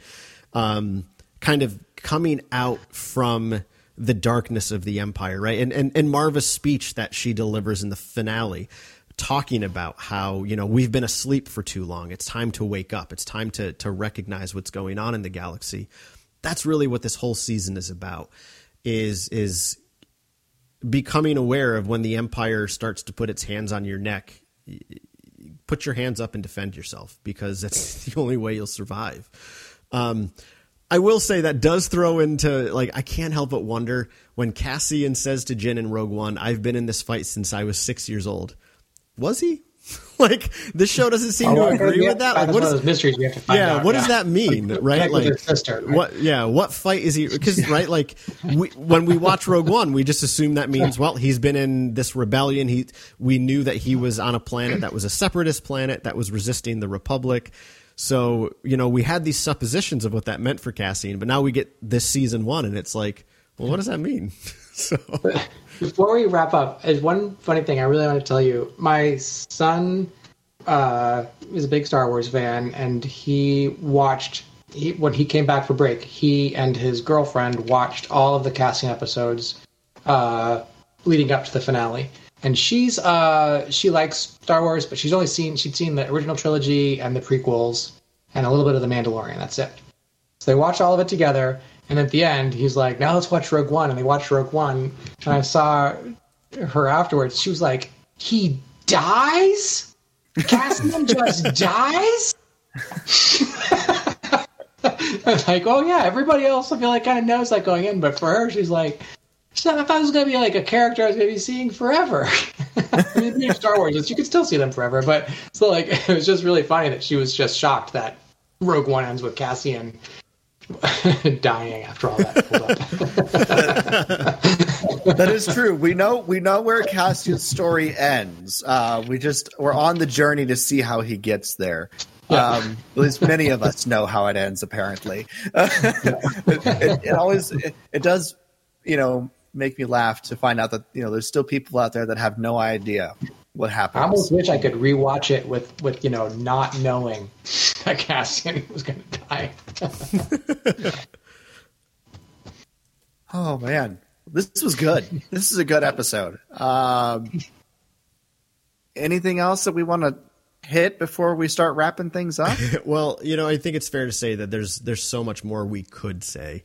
Um, kind of coming out from the darkness of the empire, right? And and and Marva's speech that she delivers in the finale talking about how you know we've been asleep for too long. It's time to wake up. It's time to to recognize what's going on in the galaxy. That's really what this whole season is about is is becoming aware of when the empire starts to put its hands on your neck put your hands up and defend yourself because (laughs) that's the only way you'll survive. Um, I will say that does throw into like I can't help but wonder when Cassian says to Jyn in Rogue One, "I've been in this fight since I was six years old." Was he? (laughs) like this show doesn't seem oh, to agree with that. Like, what is mysteries we have to find yeah, out. what yeah. does that mean? Right? Like sister, right? what? Yeah, what fight is he? Because right, like we, when we watch Rogue One, we just assume that means well, he's been in this rebellion. He we knew that he was on a planet that was a separatist planet that was resisting the Republic. So, you know, we had these suppositions of what that meant for Cassian, but now we get this season one and it's like, well, what does that mean? (laughs) so before we wrap up, is one funny thing I really want to tell you. My son uh, is a big Star Wars fan, and he watched he, when he came back for break. He and his girlfriend watched all of the Cassian episodes uh, leading up to the finale and she's uh she likes Star Wars, but she's only seen she'd seen the original trilogy and the prequels and a little bit of the Mandalorian. That's it. So they watch all of it together, and at the end, he's like, "Now let's watch Rogue One," and they watched Rogue One. And I saw her afterwards. She was like, "He dies? Cassian (laughs) just dies?" (laughs) I was like, oh yeah, everybody else I feel like kind of knows that going in, but for her, she's like, I thought it was going to be like a character I was going to be seeing forever. (laughs) I mean, Star Wars, you could still see them forever, but still, like, (laughs) it was just really funny that she was just shocked that Rogue One ends with Cassian (laughs) dying after all that. that is true. We know we know where Cassian's story ends. Uh, we just we're on the journey to see how he gets there. Yeah. Um, at least many of us know how it ends. Apparently, it, it, always it, it does, you know, make me laugh to find out that you know there's still people out there that have no idea what happened. I almost wish I could rewatch it with with you know not knowing (laughs) that Cassian was going to die. (laughs) oh man, this was good. This is a good episode. Um, anything else that we want to hit before we start wrapping things up? (laughs) well, you know, I think it's fair to say that there's there's so much more we could say.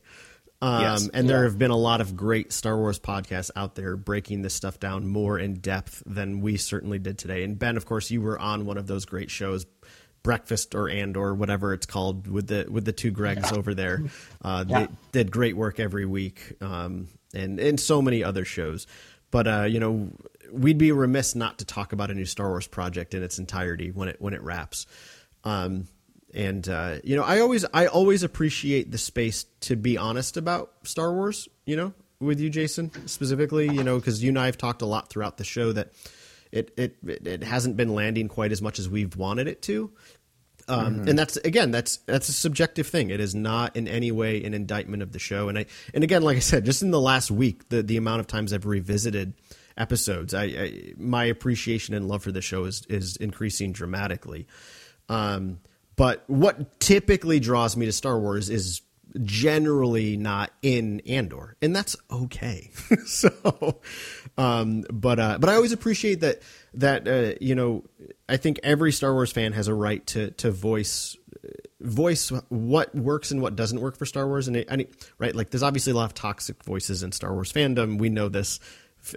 Um, yes. And there have been a lot of great Star Wars podcasts out there breaking this stuff down more in depth than we certainly did today. And Ben, of course, you were on one of those great shows, Breakfast or and or whatever it's called with the with the two Gregs yeah. over there. (laughs) Uh, yeah. They did great work every week, um, and and so many other shows. But uh, you know, we'd be remiss not to talk about a new Star Wars project in its entirety when it when it wraps. Um, and uh, you know, I always I always appreciate the space to be honest about Star Wars. You know, with you, Jason, specifically. You know, because you and I have talked a lot throughout the show that it it it hasn't been landing quite as much as we've wanted it to. Um, mm-hmm. And that's again, that's that's a subjective thing. It is not in any way an indictment of the show. And I and again, like I said, just in the last week, the the amount of times I've revisited episodes, I, I my appreciation and love for the show is is increasing dramatically. Um, but what typically draws me to Star Wars is generally not in Andor, and that's okay. (laughs) so, um, but uh, but I always appreciate that that uh, you know I think every Star Wars fan has a right to to voice voice what works and what doesn't work for Star Wars, and right like there's obviously a lot of toxic voices in Star Wars fandom. We know this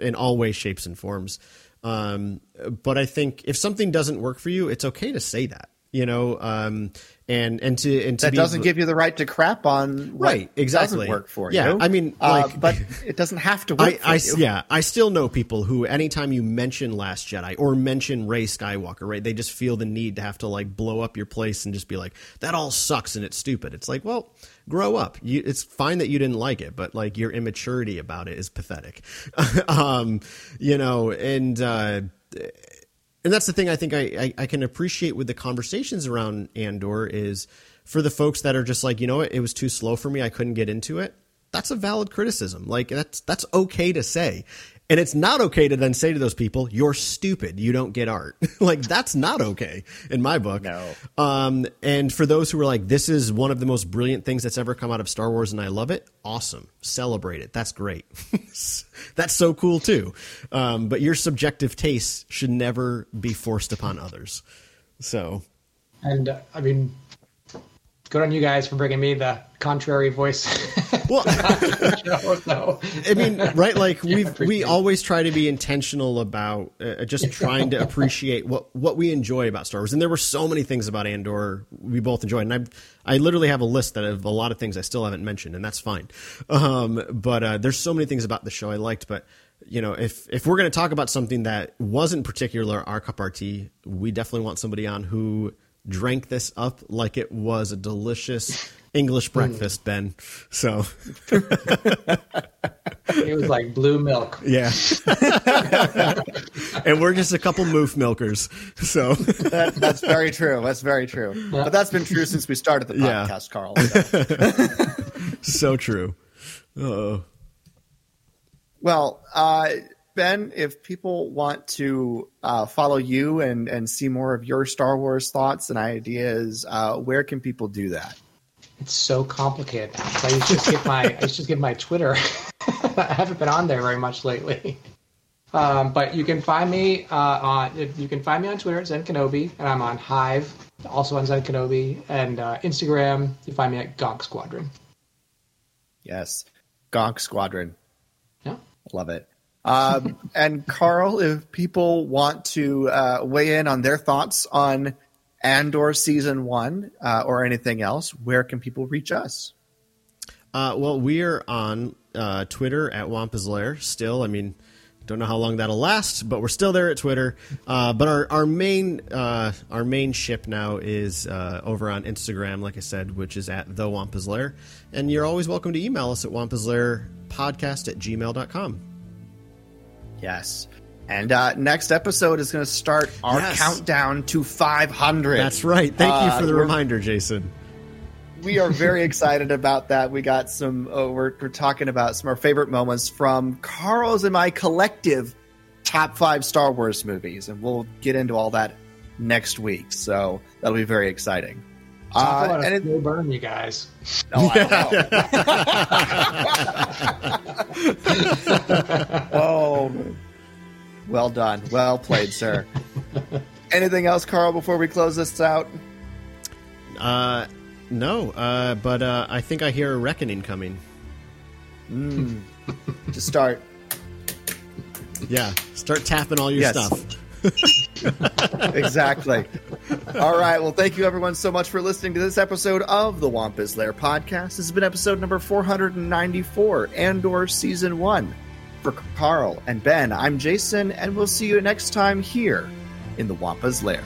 in all ways, shapes, and forms. Um, but I think if something doesn't work for you, it's okay to say that you know um, and and to and to that be, doesn't give you the right to crap on right exactly doesn't work for yeah, you. I mean, uh, like, uh, but it doesn't have to (laughs) work. I, I you. yeah, I still know people who anytime you mention Last Jedi or mention Rey Skywalker, right, they just feel the need to have to like blow up your place and just be like that all sucks and it's stupid. It's like, well, grow up. You, it's fine that you didn't like it, but like your immaturity about it is pathetic. (laughs) um, you know, and. uh and that's the thing I think I, I, I, can appreciate with the conversations around Andor is for the folks that are just like, you know what, it was too slow for me, I couldn't get into it. That's a valid criticism. Like that's that's okay to say. And it's not okay to then say to those people, "You're stupid. You don't get art." (laughs) like that's not okay in my book. No. Um, and for those who are like, "This is one of the most brilliant things that's ever come out of Star Wars, and I love it," awesome, celebrate it. That's great. (laughs) that's so cool too. Um, but your subjective tastes should never be forced upon others. So. And uh, I mean, good on you guys for bringing me the contrary voice. (laughs) well, (laughs) so. I mean, right? Like (laughs) we we always try to be intentional about uh, just trying to appreciate what what we enjoy about Star Wars. And there were so many things about Andor we both enjoyed, and I I literally have a list that of a lot of things I still haven't mentioned, and that's fine. Um, but uh, there's so many things about the show I liked, but you know, if if we're going to talk about something that wasn't particular our cup our tea, we definitely want somebody on who drank this up like it was a delicious English breakfast, Ben. So it was like blue milk. Yeah. and we're just a couple moof milkers. So that, that's very true. That's very true. But that's been true since we started the podcast, yeah. Carl. So, (laughs) so true. Uh, well, uh, Ben, if people want to uh, follow you and, and see more of your Star Wars thoughts and ideas, uh, where can people do that? It's so complicated. I just get my I to give my Twitter. (laughs) I haven't been on there very much lately. Um, but you can find me uh, on you can find me on Twitter at Zenkenobi, and I'm on Hive, also on Zenkenobi, and uh, Instagram. You find me at Gonk Squadron. Yes, Gonk Squadron. Yeah, love it. Um, and Carl, if people want to uh, weigh in on their thoughts on Andor season one uh, or anything else, where can people reach us? Uh, well, we are on uh, Twitter at Wampa's Lair still. I mean, Don't know how long that'll last, but we're still there at Twitter. Uh, but our our main uh, our main ship now is over on Instagram, like I said, which is at the Wampa's Lair. And you're always welcome to email us at wampaslairpodcast at gmail.com. Yes. And uh, next episode is going to start our Yes. countdown to 500. That's right. Thank you Uh, for the reminder, Jason. we are very excited about that. We got some. Uh, we're we're talking about some of our favorite moments from Carl's and my collective top five Star Wars movies, and we'll get into all that next week. So that'll be very exciting. Talk Uh, about and a it, slow burn, you guys. oh, I (laughs) know. (laughs) oh, well done, well played, sir. (laughs) Anything else, Carl? Before we close this out, Uh, no, uh, but uh, I think I hear a reckoning coming. to start. Yeah, start tapping all your Yes. stuff. (laughs) exactly. All right. Well, thank you everyone so much for listening to this episode of the Wampa's Lair podcast. This has been episode number 494, Andor Season 1. For Carl and Ben, I'm Jason, and we'll see you next time here in the Wampa's Lair.